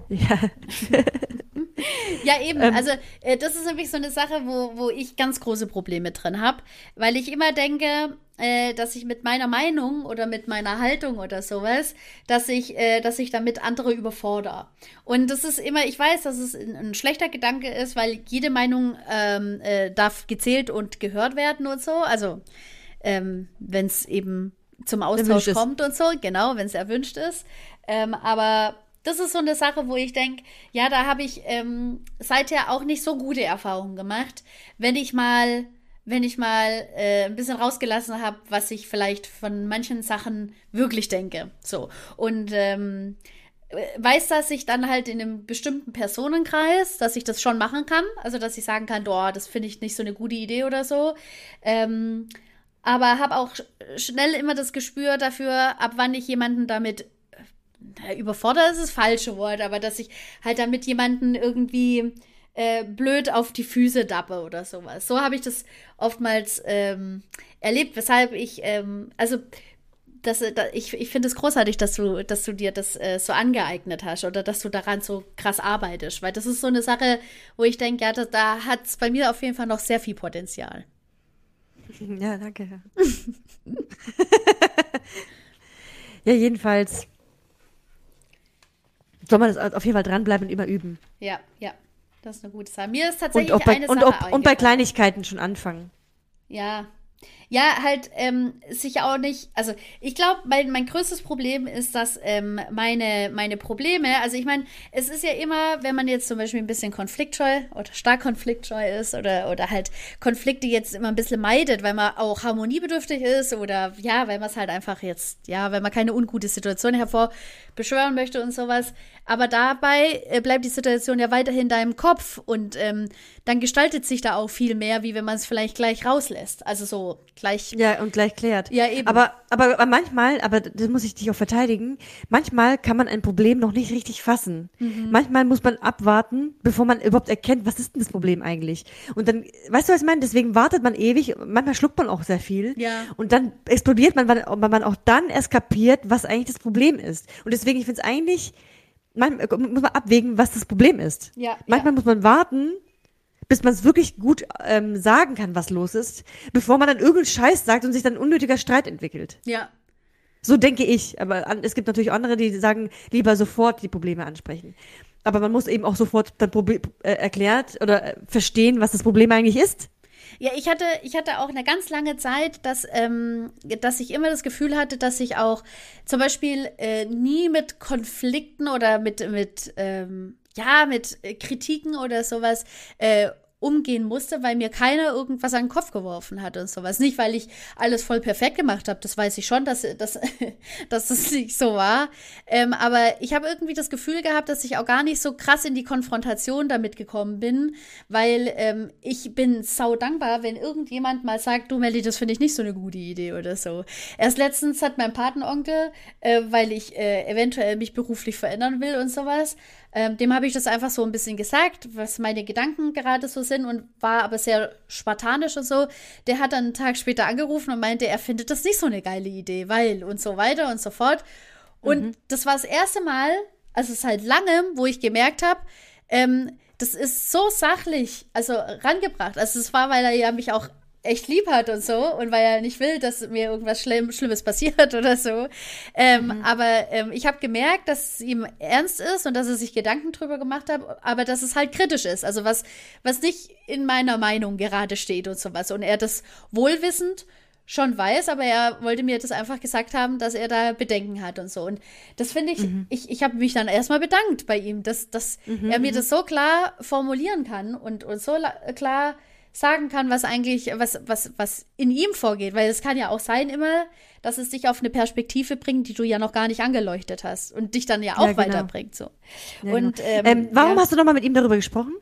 Ja. Ja, eben. Ähm. also, äh, das ist nämlich so eine Sache, wo, wo ich ganz große Probleme drin habe, weil ich immer denke, äh, dass ich mit meiner Meinung oder mit meiner Haltung oder sowas, dass ich, äh, dass ich damit andere überfordere. Und das ist immer, ich weiß, dass es ein, ein schlechter Gedanke ist, weil jede Meinung ähm, äh, darf gezählt und gehört werden und so. Also, ähm, wenn es eben zum Austausch Erwünscht ist. kommt und so, genau, wenn es erwünscht ist. Ähm, aber das ist so eine Sache, wo ich denke, ja, da habe ich ähm, seither auch nicht so gute Erfahrungen gemacht, wenn ich mal, wenn ich mal äh, ein bisschen rausgelassen habe, was ich vielleicht von manchen Sachen wirklich denke. So. Und ähm, weiß, dass ich dann halt in einem bestimmten Personenkreis, dass ich das schon machen kann. Also, dass ich sagen kann, oh, das finde ich nicht so eine gute Idee oder so. Ähm, aber habe auch sch- schnell immer das Gespür dafür, ab wann ich jemanden damit überfordert ist das falsche Wort, aber dass ich halt damit jemanden irgendwie äh, blöd auf die Füße dappe oder sowas. So habe ich das oftmals ähm, erlebt, weshalb ich, ähm, also das, da, ich, ich finde es großartig, dass du, dass du dir das äh, so angeeignet hast oder dass du daran so krass arbeitest, weil das ist so eine Sache, wo ich denke, ja, da, da hat es bei mir auf jeden Fall noch sehr viel Potenzial. Ja, danke. ja, jedenfalls soll man das auf jeden Fall dranbleiben und immer üben. Ja, ja. Das ist eine gute Sache. Mir ist tatsächlich und bei, eine und, Sache ob, und bei Kleinigkeiten schon anfangen. Ja, ja, halt ähm, sich auch nicht, also ich glaube, mein, mein größtes Problem ist, dass ähm, meine, meine Probleme, also ich meine, es ist ja immer, wenn man jetzt zum Beispiel ein bisschen konfliktscheu oder stark konfliktscheu ist oder, oder halt Konflikte jetzt immer ein bisschen meidet, weil man auch harmoniebedürftig ist oder ja, weil man es halt einfach jetzt, ja, weil man keine ungute Situation hervorbeschwören möchte und sowas. Aber dabei äh, bleibt die Situation ja weiterhin in deinem Kopf und ähm, dann gestaltet sich da auch viel mehr, wie wenn man es vielleicht gleich rauslässt. Also so gleich. Ja, und gleich klärt. Ja, eben. Aber, aber, aber manchmal, aber das muss ich dich auch verteidigen, manchmal kann man ein Problem noch nicht richtig fassen. Mhm. Manchmal muss man abwarten, bevor man überhaupt erkennt, was ist denn das Problem eigentlich. Und dann, weißt du, was ich meine? Deswegen wartet man ewig, manchmal schluckt man auch sehr viel. Ja. Und dann explodiert man, weil man auch dann erst kapiert, was eigentlich das Problem ist. Und deswegen, ich finde es eigentlich, manchmal muss man abwägen, was das Problem ist. Ja, manchmal ja. muss man warten, bis man es wirklich gut ähm, sagen kann, was los ist, bevor man dann irgendeinen Scheiß sagt und sich dann unnötiger Streit entwickelt. Ja. So denke ich. Aber an, es gibt natürlich andere, die sagen, lieber sofort die Probleme ansprechen. Aber man muss eben auch sofort dann Proble äh, erklärt oder äh, verstehen, was das Problem eigentlich ist. Ja, ich hatte, ich hatte auch eine ganz lange Zeit, dass, ähm, dass ich immer das Gefühl hatte, dass ich auch zum Beispiel äh, nie mit Konflikten oder mit, mit ähm, ja, mit äh, Kritiken oder sowas äh, umgehen musste, weil mir keiner irgendwas an den Kopf geworfen hat und sowas. Nicht, weil ich alles voll perfekt gemacht habe, das weiß ich schon, dass, dass, dass das nicht so war. Ähm, aber ich habe irgendwie das Gefühl gehabt, dass ich auch gar nicht so krass in die Konfrontation damit gekommen bin, weil ähm, ich bin sau dankbar, wenn irgendjemand mal sagt, du Melly, das finde ich nicht so eine gute Idee oder so. Erst letztens hat mein Patenonkel, äh, weil ich äh, eventuell mich beruflich verändern will und sowas, ähm, dem habe ich das einfach so ein bisschen gesagt, was meine Gedanken gerade so sind und war aber sehr spartanisch und so. Der hat dann einen Tag später angerufen und meinte, er findet das nicht so eine geile Idee, weil und so weiter und so fort. Und mhm. das war das erste Mal, also seit langem, wo ich gemerkt habe, ähm, das ist so sachlich, also rangebracht. Also es war, weil er ja mich auch echt lieb hat und so und weil er nicht will, dass mir irgendwas Schlimm, Schlimmes passiert oder so. Ähm, mhm. Aber ähm, ich habe gemerkt, dass es ihm ernst ist und dass er sich Gedanken drüber gemacht hat, aber dass es halt kritisch ist. Also was, was nicht in meiner Meinung gerade steht und sowas. Und er das wohlwissend schon weiß, aber er wollte mir das einfach gesagt haben, dass er da Bedenken hat und so. Und das finde ich, mhm. ich, ich habe mich dann erstmal bedankt bei ihm, dass, dass mhm. er mir mhm. das so klar formulieren kann und, und so klar sagen kann, was eigentlich, was, was, was in ihm vorgeht. Weil es kann ja auch sein immer, dass es dich auf eine Perspektive bringt, die du ja noch gar nicht angeleuchtet hast und dich dann ja auch ja, genau. weiterbringt. So. Ja, und, genau. ähm, ähm, warum ja. hast du nochmal mit ihm darüber gesprochen?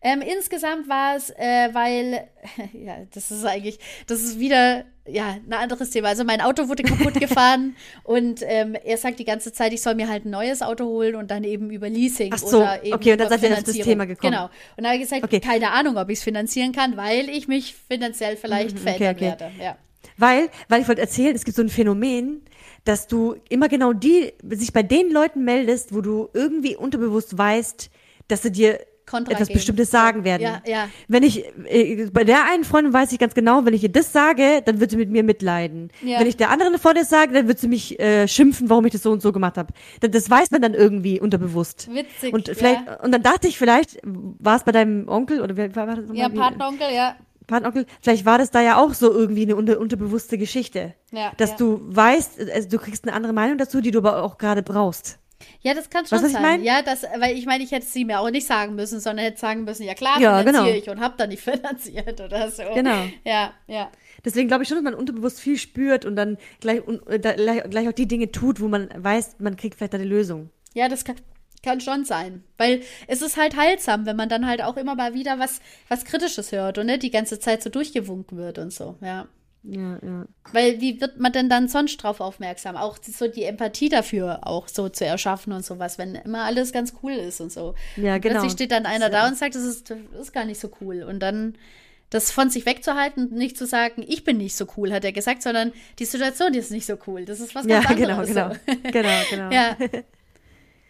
Ähm, insgesamt war es, äh, weil, ja, das ist eigentlich, das ist wieder, ja, ein anderes Thema. Also mein Auto wurde kaputt gefahren und ähm, er sagt die ganze Zeit, ich soll mir halt ein neues Auto holen und dann eben über Leasing Ach so, oder eben okay, und dann seid ihr auf das Thema gekommen. Genau. Und da habe ich gesagt, okay. keine Ahnung, ob ich es finanzieren kann, weil ich mich finanziell vielleicht mhm, verändern okay, okay. werde. Ja. Weil, weil ich wollte erzählen, es gibt so ein Phänomen, dass du immer genau die, sich bei den Leuten meldest, wo du irgendwie unterbewusst weißt, dass sie dir Kontra etwas geben. Bestimmtes sagen werden. Ja, ja. Wenn ich, äh, bei der einen Freundin weiß ich ganz genau, wenn ich ihr das sage, dann wird sie mit mir mitleiden. Ja. Wenn ich der anderen Freundin sage, dann wird sie mich äh, schimpfen, warum ich das so und so gemacht habe. Das, das weiß man dann irgendwie unterbewusst. Witzig. Und vielleicht, ja. und dann dachte ich, vielleicht war es bei deinem Onkel oder wer war das? Ja, Patenonkel, ja. Patenonkel, vielleicht war das da ja auch so irgendwie eine unter, unterbewusste Geschichte. Ja, dass ja. du weißt, also du kriegst eine andere Meinung dazu, die du aber auch gerade brauchst. Ja, das kann schon was, sein. Ich mein? Ja, das, weil ich meine, ich hätte sie mir auch nicht sagen müssen, sondern hätte sagen müssen, ja klar, ja, finanziere genau. ich und hab dann nicht finanziert oder so. Genau. Ja, ja. Deswegen glaube ich schon, dass man unterbewusst viel spürt und dann gleich, und, äh, gleich auch die Dinge tut, wo man weiß, man kriegt vielleicht eine Lösung. Ja, das kann, kann schon sein. Weil es ist halt heilsam, wenn man dann halt auch immer mal wieder was, was Kritisches hört und ne, die ganze Zeit so durchgewunken wird und so, ja. Ja, ja. Weil wie wird man denn dann sonst drauf aufmerksam? Auch so die Empathie dafür auch so zu erschaffen und sowas, wenn immer alles ganz cool ist und so. Ja, Und genau. Plötzlich steht dann einer da und sagt, das ist, das ist gar nicht so cool. Und dann das von sich wegzuhalten und nicht zu sagen, ich bin nicht so cool, hat er gesagt, sondern die Situation die ist nicht so cool. Das ist was Ja, ganz genau, anderes. genau. So. Genau, genau. Ja.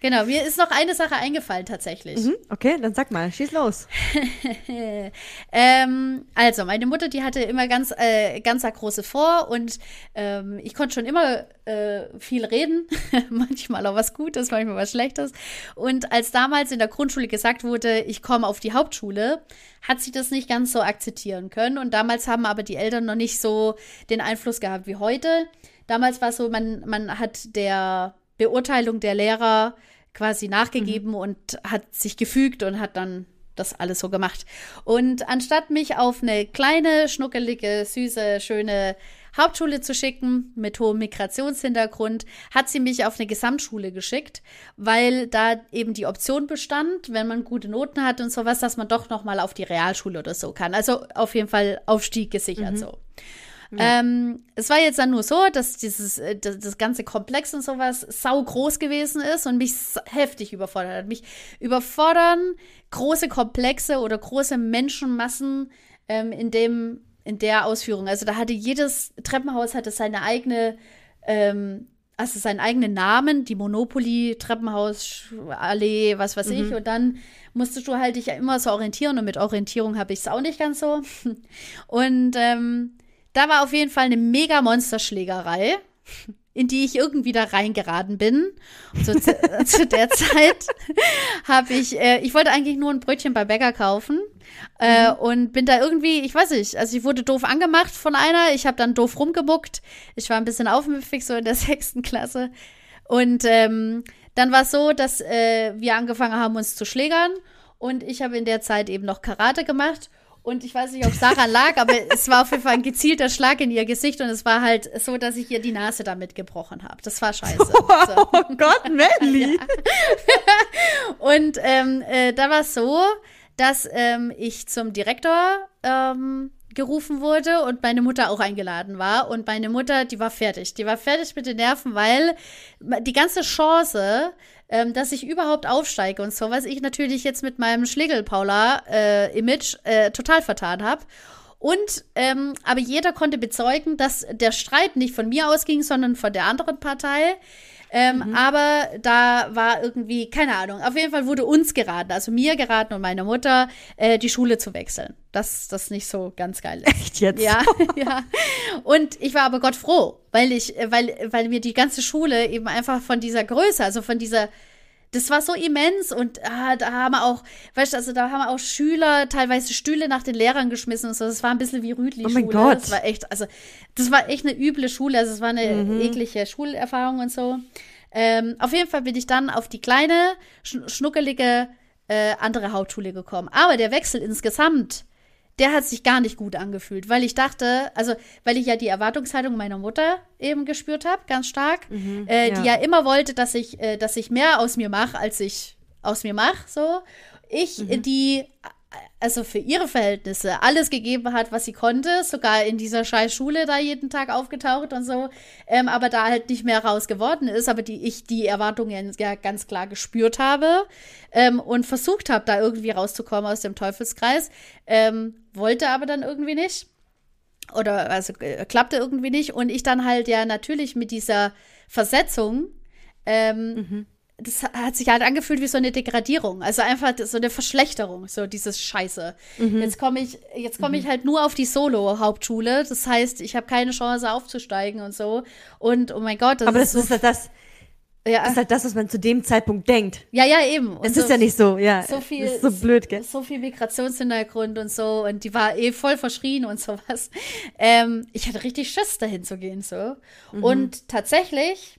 Genau, mir ist noch eine Sache eingefallen tatsächlich. Mhm, okay, dann sag mal, schieß los. Ähm, also, meine Mutter, die hatte immer ganz, äh, ganz große vor und ähm, ich konnte schon immer äh, viel reden, manchmal auch was Gutes, manchmal was Schlechtes. Und als damals in der Grundschule gesagt wurde, ich komme auf die Hauptschule, hat sie das nicht ganz so akzeptieren können. Und damals haben aber die Eltern noch nicht so den Einfluss gehabt wie heute. Damals war es so, man, man hat der Beurteilung der Lehrer quasi nachgegeben und hat sich gefügt und hat dann das alles so gemacht. Und anstatt mich auf eine kleine, schnuckelige, süße, schöne Hauptschule zu schicken mit hohem Migrationshintergrund, hat sie mich auf eine Gesamtschule geschickt, weil da eben die Option bestand, wenn man gute Noten hat und sowas, dass man doch noch mal auf die Realschule oder so kann. Also auf jeden Fall Aufstieg gesichert so. Ähm, es war jetzt dann nur so, dass dieses äh, das, das ganze Komplex und sowas sau groß gewesen ist und mich heftig überfordert hat. Mich überfordern große Komplexe oder große Menschenmassen ähm, in dem in der Ausführung. Also da hatte jedes Treppenhaus hatte seine eigene ähm, also seinen eigenen Namen, die Monopoly, Treppenhaus, Allee, was weiß ich. Und dann musstest du halt dich ja immer so orientieren. Und mit Orientierung habe ich es auch nicht ganz so. Und ähm, da war auf jeden Fall eine mega Monsterschlägerei, in die ich irgendwie da reingeraten bin. Zu, zu der Zeit habe ich, äh, ich wollte eigentlich nur ein Brötchen bei Bäcker kaufen äh, und bin da irgendwie, ich weiß nicht, also ich wurde doof angemacht von einer, ich habe dann doof rumgemuckt. Ich war ein bisschen aufmüpfig so in der sechsten Klasse. Und ähm, dann war es so, dass äh, wir angefangen haben, uns zu schlägern. Und ich habe in der Zeit eben noch Karate gemacht. Und ich weiß nicht, ob es daran lag, aber es war auf jeden Fall ein gezielter Schlag in ihr Gesicht. Und es war halt so, dass ich ihr die Nase damit gebrochen habe. Das war scheiße. So. Oh Gott, Melly. Und ähm, äh, da war es so, dass ähm, ich zum Direktor ähm, gerufen wurde und meine Mutter auch eingeladen war. Und meine Mutter, die war fertig. Die war fertig mit den Nerven, weil die ganze Chance, ähm, dass ich überhaupt aufsteige und so, was ich natürlich jetzt mit meinem Schlegel-Paula-Image äh, total vertan habe. Und ähm, aber jeder konnte bezeugen, dass der Streit nicht von mir ausging, sondern von der anderen Partei. Ähm, Aber da war irgendwie, keine Ahnung, auf jeden Fall wurde uns geraten, also mir geraten und meiner Mutter, äh, die Schule zu wechseln. Dass das nicht so ganz geil ist. Echt jetzt? Ja, ja. Und ich war aber Gott froh, weil ich, äh, weil, weil mir die ganze Schule eben einfach von dieser Größe, also von dieser, das war so immens und ah, da haben auch, weißt du, also da haben auch Schüler teilweise Stühle nach den Lehrern geschmissen und so. Das war ein bisschen wie Rüdli-Schule. Oh mein Gott. Das war echt, also das war echt eine üble Schule. Also es war eine eklige Schulerfahrung und so. Ähm, auf jeden Fall bin ich dann auf die kleine, schn schnuckelige äh, andere Hauptschule gekommen. Aber der Wechsel insgesamt, der hat sich gar nicht gut angefühlt, weil ich dachte, also weil ich ja die Erwartungshaltung meiner Mutter eben gespürt habe, ganz stark, äh, die ja. ja immer wollte, dass ich, äh, dass ich mehr aus mir mache, als ich aus mir mache. So, ich, äh, die also für ihre Verhältnisse alles gegeben hat, was sie konnte, sogar in dieser scheiß Schule da jeden Tag aufgetaucht und so, ähm, aber da halt nicht mehr raus geworden ist, aber die ich die Erwartungen ja ganz klar gespürt habe ähm, und versucht habe, da irgendwie rauszukommen aus dem Teufelskreis, ähm, wollte aber dann irgendwie nicht. Oder also äh, klappte irgendwie nicht. Und ich dann halt ja natürlich mit dieser Versetzung ähm, das hat sich halt angefühlt wie so eine Degradierung, also einfach so eine Verschlechterung, so dieses Scheiße. Jetzt komme ich, jetzt komme ich halt nur auf die Solo-Hauptschule, das heißt, ich habe keine Chance aufzusteigen und so. Und oh mein Gott, das Aber das ist ist halt das, so, ja, das ist halt das, was man zu dem Zeitpunkt denkt. ja, ja, eben. Und Es so, ist ja nicht so, ja. so viel, ist so blöd, gell? So viel Migrationshintergrund und so. Und die war eh voll verschrien und sowas. Ähm, ich hatte richtig Schiss, dahin zu gehen, so. Mhm. Und tatsächlich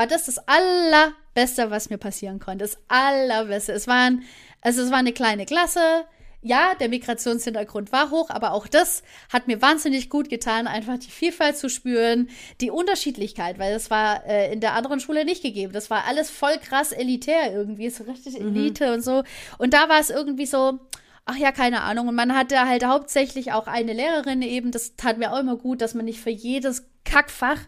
war das das Allerbeste, was mir passieren konnte. Das Allerbeste. Es waren, also es war eine kleine Klasse. Ja, der Migrationshintergrund war hoch, aber auch das hat mir wahnsinnig gut getan, einfach die Vielfalt zu spüren, die Unterschiedlichkeit, weil das war äh, in der anderen Schule nicht gegeben. Das war alles voll krass elitär irgendwie, so richtig Elite und so. Und da war es irgendwie so, ach ja, keine Ahnung. Und man hatte halt hauptsächlich auch eine Lehrerin eben, das tat mir auch immer gut, dass man nicht für jedes Kackfach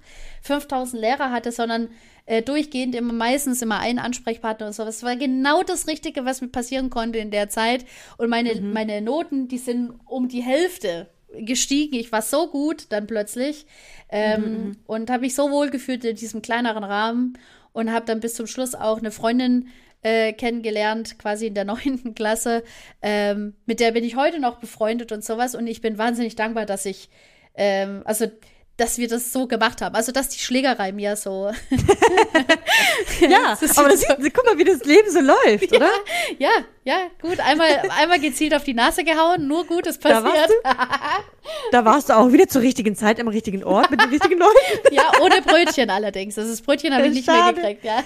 5000 Lehrer hatte, sondern äh, durchgehend immer meistens immer einen Ansprechpartner und so. Das war genau das Richtige, was mir passieren konnte in der Zeit. Und meine, mhm. meine Noten, die sind um die Hälfte gestiegen. Ich war so gut dann plötzlich ähm, mhm. und habe mich so wohl gefühlt in diesem kleineren Rahmen und habe dann bis zum Schluss auch eine Freundin äh, kennengelernt, quasi in der neunten Klasse. Ähm, mit der bin ich heute noch befreundet und sowas. Und ich bin wahnsinnig dankbar, dass ich, ähm, also dass wir das so gemacht haben. Also, dass die Schlägerei mir so. ja, aber das, so. guck mal, wie das Leben so läuft, oder? Ja, ja, gut. Einmal, einmal gezielt auf die Nase gehauen, nur Gutes passiert. Da warst, du, da warst du auch wieder zur richtigen Zeit am richtigen Ort mit den richtigen Leuten. ja, ohne Brötchen allerdings. Das, das Brötchen habe ich nicht Schade. mehr gekriegt, ja.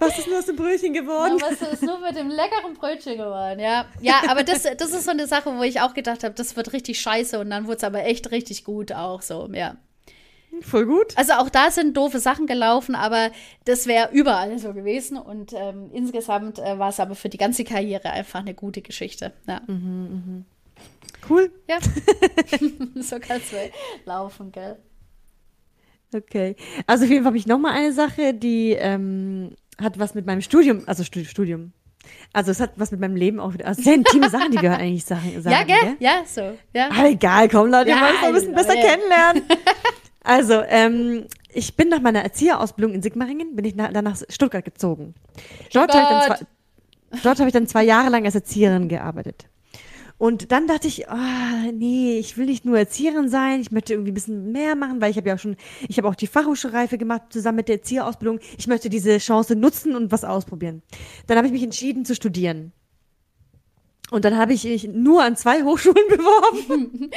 Was ist nur aus dem Brötchen geworden? Ja, was ist nur mit dem leckeren Brötchen geworden, ja. Ja, aber das, das ist so eine Sache, wo ich auch gedacht habe, das wird richtig scheiße und dann wurde es aber echt richtig gut auch so, ja. Voll gut. Also auch da sind doofe Sachen gelaufen, aber das wäre überall so gewesen. Und ähm, insgesamt äh, war es aber für die ganze Karriere einfach eine gute Geschichte. Ja. Mhm, mh. Cool. Ja. so kann es laufen, gell? Okay. Also auf jeden Fall habe ich noch mal eine Sache, die ähm, hat was mit meinem Studium, also Studium. Also es hat was mit meinem Leben auch wieder. Also sehr intime Sachen, die wir eigentlich sagen. sagen ja, gell? Ja, so. Ja. Aber egal, komm Leute, ja, wir wollen uns ein bisschen besser kennenlernen. Also, ähm, ich bin nach meiner Erzieherausbildung in Sigmaringen, bin ich nach, dann nach Stuttgart gezogen. Dort habe ich, dann zwei, dort hab ich dann zwei Jahre lang als Erzieherin gearbeitet. Und dann dachte ich, oh, nee, ich will nicht nur Erzieherin sein, ich möchte irgendwie ein bisschen mehr machen, weil ich habe ja auch schon, ich habe auch die Fachhochschulreife gemacht, zusammen mit der Erzieherausbildung. Ich möchte diese Chance nutzen und was ausprobieren. Dann habe ich mich entschieden zu studieren. Und dann habe ich mich nur an zwei Hochschulen beworben.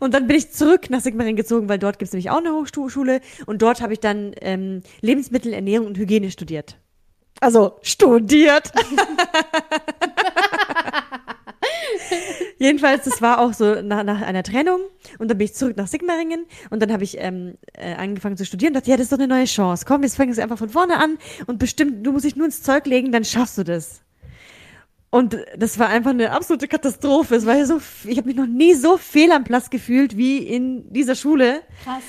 und dann bin ich zurück nach Sigmaringen gezogen, weil dort gibt es nämlich auch eine Hochschule. Und dort habe ich dann ähm, Lebensmittel, Ernährung und Hygiene studiert. Also studiert. Jedenfalls, das war auch so nach, nach einer Trennung und dann bin ich zurück nach Sigmaringen und dann habe ich ähm, äh, angefangen zu studieren und dachte, ja, das ist doch eine neue Chance. Komm, jetzt fängst du einfach von vorne an und bestimmt, du musst dich nur ins Zeug legen, dann schaffst du das. Und das war einfach eine absolute Katastrophe. Es war ja so, ich habe mich noch nie so fehl am Platz gefühlt wie in dieser Schule. Krass.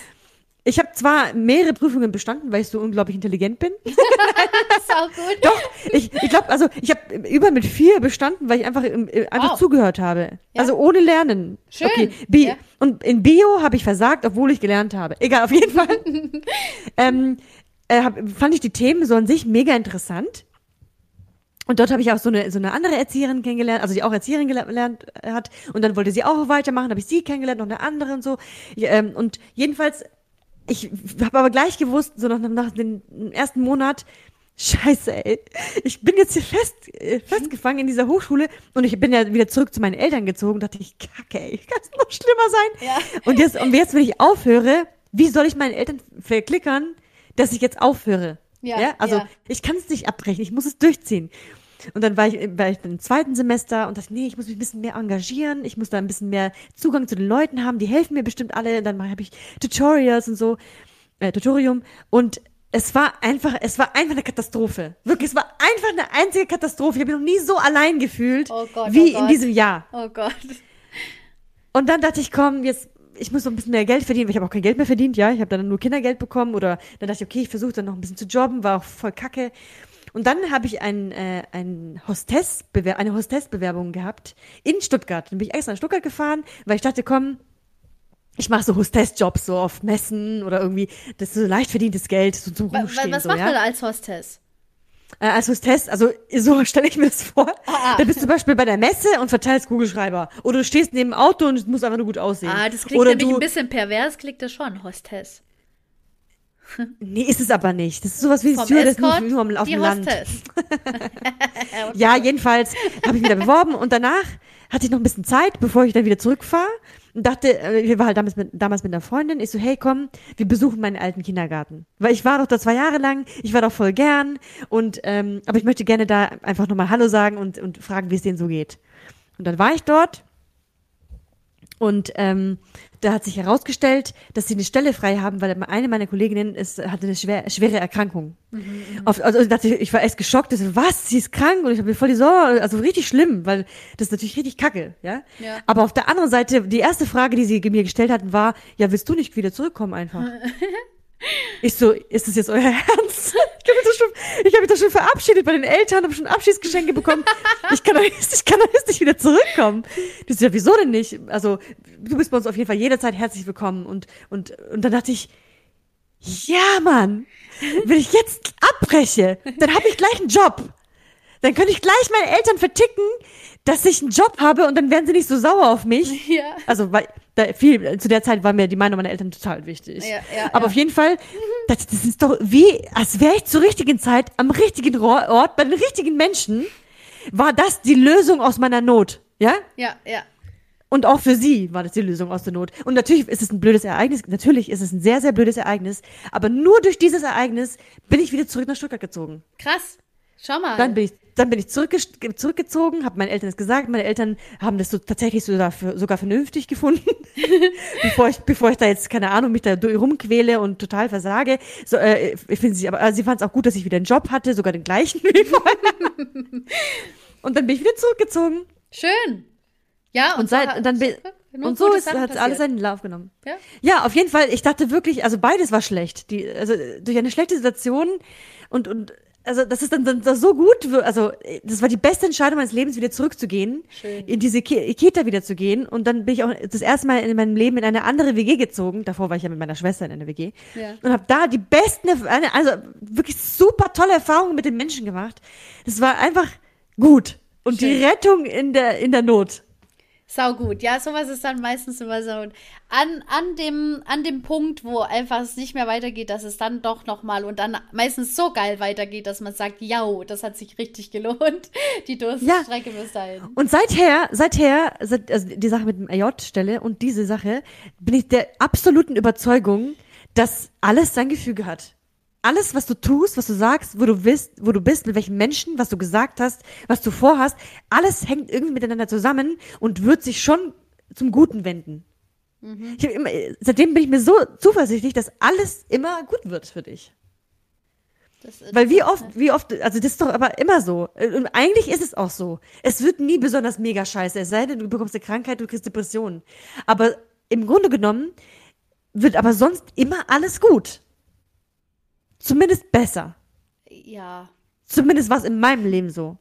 Ich habe zwar mehrere Prüfungen bestanden, weil ich so unglaublich intelligent bin. das ist auch gut. Doch, ich, ich glaube, also ich habe über mit vier bestanden, weil ich einfach, einfach wow. zugehört habe. Ja. Also ohne Lernen. Schön. Okay. Bi ja. Und in Bio habe ich versagt, obwohl ich gelernt habe. Egal, auf jeden Fall. ähm, äh, hab, fand ich die Themen so an sich mega interessant. Und dort habe ich auch so eine, so eine andere Erzieherin kennengelernt, also die auch Erzieherin gelernt hat. Und dann wollte sie auch weitermachen, habe ich sie kennengelernt, noch eine andere und so. Ähm, und jedenfalls ich habe aber gleich gewusst, so nach, nach dem ersten Monat, Scheiße, ey. Ich bin jetzt hier fest, äh, festgefangen in dieser Hochschule und ich bin ja wieder zurück zu meinen Eltern gezogen. Dachte ich, kacke, ey, kann es noch schlimmer sein? Ja. Und jetzt, und jetzt, wenn ich aufhöre, wie soll ich meinen Eltern verklickern, dass ich jetzt aufhöre? Ja. ja? Also, ja. ich kann es nicht abbrechen, ich muss es durchziehen. Und dann war ich, war ich im zweiten Semester und dachte, nee, ich muss mich ein bisschen mehr engagieren, ich muss da ein bisschen mehr Zugang zu den Leuten haben, die helfen mir bestimmt alle. Und dann habe ich Tutorials und so, äh, Tutorium. Und es war einfach, es war einfach eine Katastrophe. Wirklich, es war einfach eine einzige Katastrophe. Ich habe mich noch nie so allein gefühlt oh Gott, wie oh in diesem Jahr. Oh Gott. Und dann dachte ich, komm, jetzt ich muss noch ein bisschen mehr Geld verdienen, weil ich habe auch kein Geld mehr verdient, ja. Ich habe dann nur Kindergeld bekommen oder dann dachte ich, okay, ich versuche dann noch ein bisschen zu jobben, war auch voll kacke. Und dann habe ich ein, äh, ein Hostess eine Hostessbewerbung gehabt in Stuttgart. Dann bin ich extra nach Stuttgart gefahren, weil ich dachte, komm, ich mache so Hostessjobs so auf Messen oder irgendwie, das ist so leicht verdientes Geld so zum Rumstehen. Was so, macht ja? man da als Hostess? Äh, als Hostess, also so stelle ich mir das vor. Ah, ah. Da bist du zum Beispiel bei der Messe und verteilst Kugelschreiber. Oder du stehst neben dem Auto und es muss einfach nur gut aussehen. Ah, das klingt Oder nämlich du, ein bisschen pervers, klingt das schon, Hostess. Nee, ist es aber nicht. Das ist sowas wie Vom Stewardess Escort, nur, nur auf dem Land. Ja, jedenfalls habe ich wieder beworben und danach hatte ich noch ein bisschen Zeit, bevor ich dann wieder zurückfahre und dachte, äh, ich war halt damals mit, damals mit einer Freundin, ich so, hey komm, wir besuchen meinen alten Kindergarten. Weil ich war doch da zwei Jahre lang, ich war doch voll gern und ähm, aber ich möchte gerne da einfach nochmal Hallo sagen und, und fragen, wie es denen so geht. Und dann war ich dort Und ähm, da hat sich herausgestellt, dass sie eine Stelle frei haben, weil eine meiner Kolleginnen ist, hatte eine schwer, schwere Erkrankung. Mhm, Auf, also ich, dachte, ich war echt geschockt. So, was? Sie ist krank? Und ich habe mir voll die Sorge, also richtig schlimm, weil das ist natürlich richtig kacke, ja? ja. Aber auf der anderen Seite, die erste Frage, die sie mir gestellt hatten, war, ja, willst du nicht wieder zurückkommen einfach? Ich so, ist das jetzt euer Ernst? Ich habe mich, schon, ich hab mich doch schon verabschiedet bei den Eltern, habe schon Abschiedsgeschenke bekommen. Ich kann doch jetzt, ich kann doch jetzt nicht wieder zurückkommen. Das ist ja, wieso denn nicht? Also, du bist bei uns auf jeden Fall jederzeit herzlich willkommen. Und, und, und dann dachte ich, ja, Mann, wenn ich jetzt abbreche, dann habe ich gleich einen Job. Dann könnte ich gleich meine Eltern verticken, dass ich einen Job habe und dann werden sie nicht so sauer auf mich. Ja. Also, weil da viel, zu der Zeit war mir die Meinung meiner Eltern total wichtig. Ja, ja, Aber ja. auf jeden Fall, das, das ist doch wie, als wäre ich zur richtigen Zeit am richtigen Ort bei den richtigen Menschen, war das die Lösung aus meiner Not. Ja? Ja, ja. Und auch für sie war das die Lösung aus der Not. Und natürlich ist es ein blödes Ereignis. Natürlich ist es ein sehr, sehr blödes Ereignis. Aber nur durch dieses Ereignis bin ich wieder zurück nach Stuttgart gezogen. Krass. Schau mal. Dann bin ich, dann bin ich zurückge zurückgezogen, habe meinen Eltern das gesagt. Meine Eltern haben das so tatsächlich sogar, sogar vernünftig gefunden, bevor ich, bevor ich da jetzt keine Ahnung mich da rumquäle und total versage. So, äh, finden sie, aber also sie fanden es auch gut, dass ich wieder einen Job hatte, sogar den gleichen wie vorher. und dann bin ich wieder zurückgezogen. Schön. Ja. Und, und seit, so dann bin und so ist, hat alles seinen Lauf genommen. Ja? ja, auf jeden Fall. Ich dachte wirklich, also beides war schlecht. Die, also durch eine schlechte Situation und, und also das ist dann, dann das so gut, also das war die beste Entscheidung meines Lebens, wieder zurückzugehen, Schön. in diese Kita wieder zu gehen. Und dann bin ich auch das erste Mal in meinem Leben in eine andere WG gezogen. Davor war ich ja mit meiner Schwester in einer WG ja. und habe da die besten, also wirklich super tolle Erfahrungen mit den Menschen gemacht. Das war einfach gut und Schön. die Rettung in der in der Not. Sau gut. Ja, sowas ist dann meistens immer so an, an, dem, an dem Punkt, wo einfach es nicht mehr weitergeht, dass es dann doch nochmal und dann meistens so geil weitergeht, dass man sagt, ja, das hat sich richtig gelohnt, die Durststrecke ja. bis dahin. Und seither, seither, seit, also die Sache mit dem AJ-Stelle und diese Sache, bin ich der absoluten Überzeugung, dass alles sein Gefüge hat alles, was du tust, was du sagst, wo du bist, wo du bist, mit welchen Menschen, was du gesagt hast, was du vorhast, alles hängt irgendwie miteinander zusammen und wird sich schon zum Guten wenden. Mhm. Immer, seitdem bin ich mir so zuversichtlich, dass alles immer gut wird für dich. Weil wie oft, wie oft, also das ist doch aber immer so. Und eigentlich ist es auch so. Es wird nie besonders mega scheiße, es sei denn, du bekommst eine Krankheit, du kriegst Depressionen. Aber im Grunde genommen wird aber sonst immer alles gut. Zumindest besser. Ja. Zumindest war es in meinem Leben so.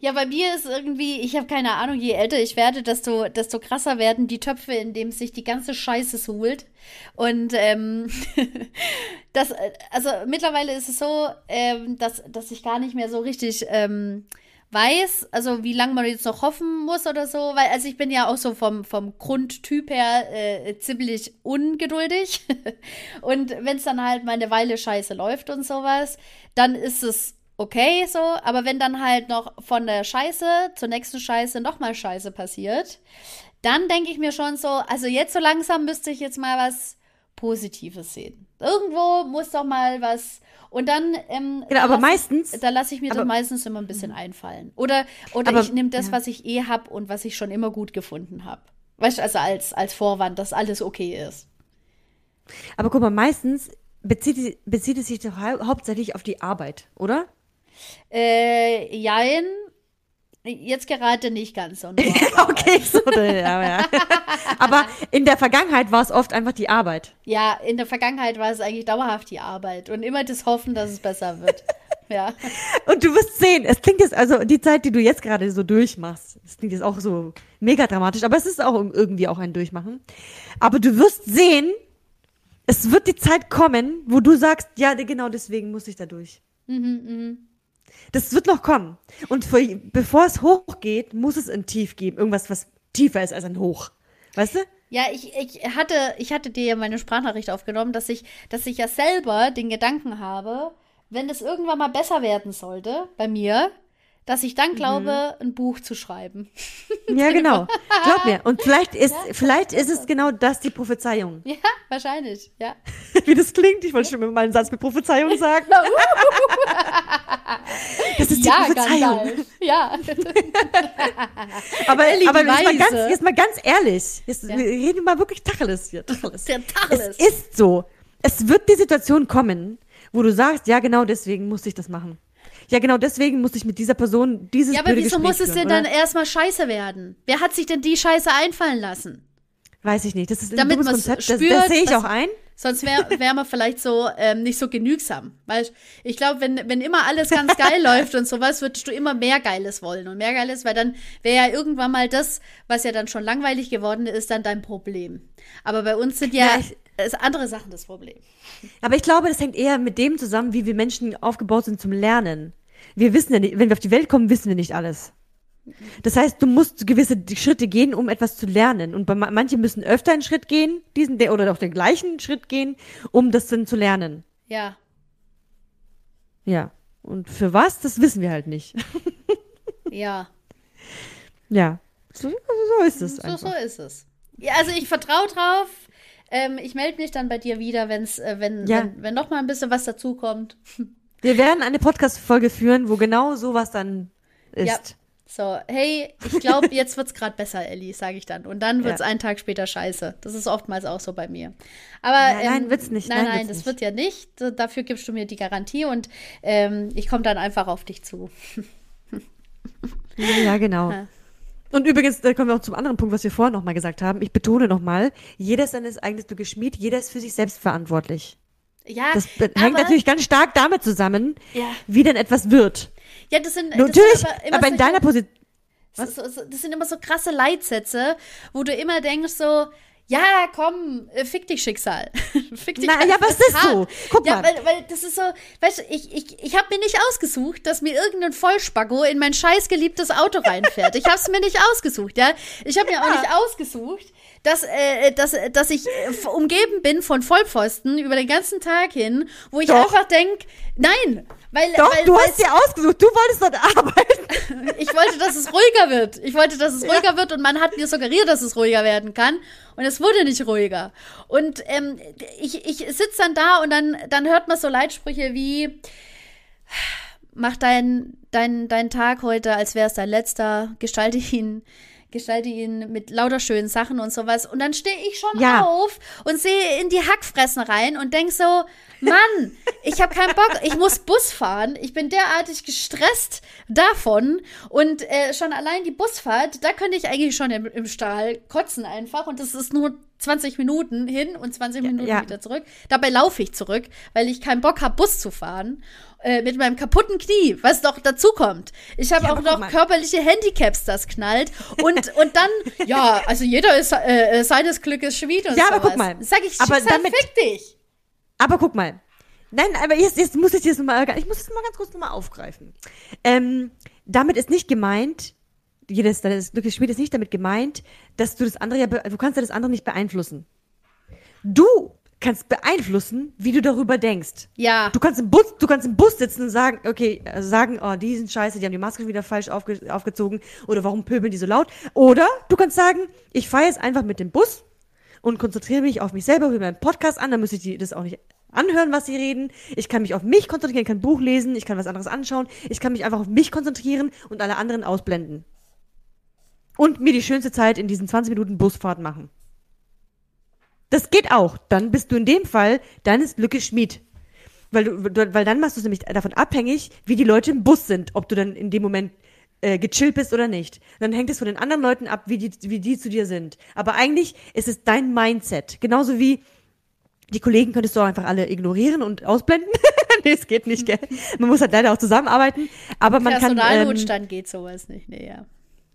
Ja, bei mir ist irgendwie, ich habe keine Ahnung, je älter ich werde, desto, desto krasser werden die Töpfe, in denen sich die ganze Scheiße suhlt. Und ähm, das, also mittlerweile ist es so, ähm, dass, dass ich gar nicht mehr so richtig ähm, weiß, also wie lange man jetzt noch hoffen muss oder so, weil also ich bin ja auch so vom, vom Grundtyp her äh, ziemlich ungeduldig und wenn es dann halt mal eine Weile scheiße läuft und sowas, dann ist es okay so, aber wenn dann halt noch von der Scheiße zur nächsten Scheiße nochmal Scheiße passiert, dann denke ich mir schon so, also jetzt so langsam müsste ich jetzt mal was Positives sehen. Irgendwo muss doch mal was und dann, ähm, genau, aber meistens, ich, da lasse ich mir aber, doch meistens immer ein bisschen einfallen. Oder, oder aber, ich nehme das, ja. was ich eh habe und was ich schon immer gut gefunden habe. Weißt du, also als, als Vorwand, dass alles okay ist. Aber guck mal, meistens bezieht, bezieht es sich doch hau hauptsächlich auf die Arbeit, oder? Äh, jein, Jetzt gerade nicht ganz so. okay, so, ja, ja. Aber in der Vergangenheit war es oft einfach die Arbeit. Ja, in der Vergangenheit war es eigentlich dauerhaft die Arbeit und immer das Hoffen, dass es besser wird. ja. Und du wirst sehen, es klingt jetzt, also die Zeit, die du jetzt gerade so durchmachst, es klingt jetzt auch so mega dramatisch, aber es ist auch irgendwie auch ein Durchmachen. Aber du wirst sehen, es wird die Zeit kommen, wo du sagst, ja, genau deswegen muss ich da durch. Mhm, mhm. Das wird noch kommen. Und für, bevor es hochgeht, muss es ein Tief geben. Irgendwas, was tiefer ist als ein Hoch. Weißt du? Ja, ich, ich hatte, ich hatte dir ja meine Sprachnachricht aufgenommen, dass ich, dass ich ja selber den Gedanken habe, wenn es irgendwann mal besser werden sollte bei mir, dass ich dann glaube, mhm. ein Buch zu schreiben. Ja, genau. Glaub mir. Und vielleicht ist, ja, vielleicht ist es genau das die Prophezeiung. Ja, wahrscheinlich, ja. Wie das klingt, ich wollte schon mal einen Satz mit Prophezeiung sagen. Das ist die ja, Prophezeiung. Gandalf. Ja. Aber, Ellie, aber jetzt, mal ganz, jetzt mal ganz ehrlich. Jetzt, Ja. Wir reden mal wirklich Tacheles hier. Tacheles. Der Tacheles. Es ist so. Es wird die Situation kommen, wo du sagst, ja, genau deswegen musste ich das machen. Ja, genau deswegen musste ich mit dieser Person dieses Ja, aber wieso Gespräch muss es denn dann erstmal scheiße werden? Wer hat sich denn die Scheiße einfallen lassen? Weiß ich nicht. Das ist ein Damit dummes Konzept. Das, spürt, das sehe ich auch ein. Sonst wäre wär man vielleicht so ähm, nicht so genügsam. Weil ich glaube, wenn, wenn immer alles ganz geil läuft und sowas, würdest du immer mehr Geiles wollen und mehr Geiles, weil dann wäre ja irgendwann mal das, was ja dann schon langweilig geworden ist, dann dein Problem. Aber bei uns sind ja, Ja, ist andere Sachen das Problem. Aber ich glaube, das hängt eher mit dem zusammen, wie wir Menschen aufgebaut sind zum Lernen. Wir wissen ja nicht, wenn wir auf die Welt kommen, wissen wir nicht alles. Das heißt, du musst gewisse Schritte gehen, um etwas zu lernen. Und bei ma- manche müssen öfter einen Schritt gehen, diesen der oder auch den gleichen Schritt gehen, um das dann zu lernen. Ja. Ja. Und für was, das wissen wir halt nicht. Ja. ja. So, so ist es So, einfach. so ist es. Ja, also ich vertraue drauf. Ähm, ich melde mich dann bei dir wieder, wenn's, äh, wenn, Ja. wenn, wenn noch mal ein bisschen was dazukommt. Wir werden eine Podcast-Folge führen, wo genau sowas dann ist. Ja. So, hey, ich glaube, jetzt wird's gerade besser, Ellie, sage ich dann. Und dann wird's Ja. einen Tag später scheiße. Das ist oftmals auch so bei mir. Aber Nein, nein, ähm, wird's nicht. Nein, Nein, nein, das nicht. wird ja nicht. Dafür gibst du mir die Garantie und ähm, ich komme dann einfach auf dich zu. Ja, genau. Ja. Und übrigens, da kommen wir auch zum anderen Punkt, was wir vorhin nochmal gesagt haben. Ich betone nochmal, jeder ist seines eigenes Glückes Schmied, jeder ist für sich selbst verantwortlich. Ja, Das hängt natürlich ganz stark damit zusammen, Ja. wie denn etwas wird. Ja, das sind, das Natürlich, sind aber, immer in solche- deiner Position. So, so, so, das sind immer so krasse Leitsätze, wo du immer denkst so, ja, komm, äh, fick dich Schicksal. fick dich Na, ja, aber es ist so. Guck ja, mal. Weil, weil das ist so, weißt du, ich, ich, ich habe mir nicht ausgesucht, dass mir irgendein Vollspacko in mein scheiß geliebtes Auto reinfährt. Ich habe es mir nicht ausgesucht, ja. Ich habe mir auch nicht ausgesucht, dass, äh, dass, dass ich äh, umgeben bin von Vollpfosten über den ganzen Tag hin, wo ich Doch. einfach denk, nein, weil, Doch, weil, du hast dir ausgesucht, du wolltest dort arbeiten. ich wollte, dass es ruhiger wird. Ich wollte, dass es ruhiger wird und man hat mir suggeriert, dass es ruhiger werden kann. Und es wurde nicht ruhiger. Und ähm, ich, ich sitze dann da und dann, dann hört man so Leitsprüche wie, mach deinen dein, dein Tag heute, als wäre es dein letzter, gestalte ihn. Gestalte ihn mit lauter schönen Sachen und sowas. Und dann stehe ich schon Ja. auf und sehe in die Hackfressen rein und denk so, Mann, ich habe keinen Bock, ich muss Bus fahren. Ich bin derartig gestresst davon. Und äh, schon allein die Busfahrt, da könnte ich eigentlich schon im, im Stahl kotzen einfach. Und das ist nur 20 Minuten hin und 20 Minuten ja. wieder zurück. Dabei laufe ich zurück, weil ich keinen Bock habe, Bus zu fahren. Äh, mit meinem kaputten Knie, was doch dazu kommt. Ich habe Ja, auch noch mal. körperliche Handicaps, das knallt. Und, und dann, ja, also jeder ist äh, äh, seines Glückes Schmied und Ja, sowas. aber guck mal. Sag ich, Aber Schicksal, damit- fick dich. Aber guck mal. Nein, aber jetzt, jetzt muss ich das nochmal, ich muss das mal ganz kurz nochmal aufgreifen. Ähm, damit ist nicht gemeint, jedes, das Glückes Schmied ist nicht damit gemeint, dass du das andere ja, du kannst ja das andere nicht beeinflussen. Du kannst beeinflussen, wie du darüber denkst. Ja. Du kannst im Bus, du kannst im Bus sitzen und sagen, okay, äh, sagen, oh, die sind scheiße, die haben die Maske wieder falsch aufge, aufgezogen oder warum pöbeln die so laut? Oder du kannst sagen, ich fahre jetzt einfach mit dem Bus und konzentriere mich auf mich selber, höre mir einen Podcast an, dann müsste ich die, das auch nicht anhören, was sie reden. Ich kann mich auf mich konzentrieren, ich kann ein Buch lesen, ich kann was anderes anschauen, ich kann mich einfach auf mich konzentrieren und alle anderen ausblenden. Und mir die schönste Zeit in diesen 20 Minuten Busfahrt machen. Das geht auch. Dann bist du in dem Fall deines Glückes Schmied. Weil, du, weil dann machst du es nämlich davon abhängig, wie die Leute im Bus sind, ob du dann in dem Moment äh, gechillt bist oder nicht. Dann hängt es von den anderen Leuten ab, wie die, wie die zu dir sind. Aber eigentlich ist es dein Mindset. Genauso wie die Kollegen könntest du auch einfach alle ignorieren und ausblenden. nee, es geht nicht, gell? Man muss halt leider auch zusammenarbeiten. Aber man kann. Ähm, Personalnotstand geht sowas nicht. Nee, ja.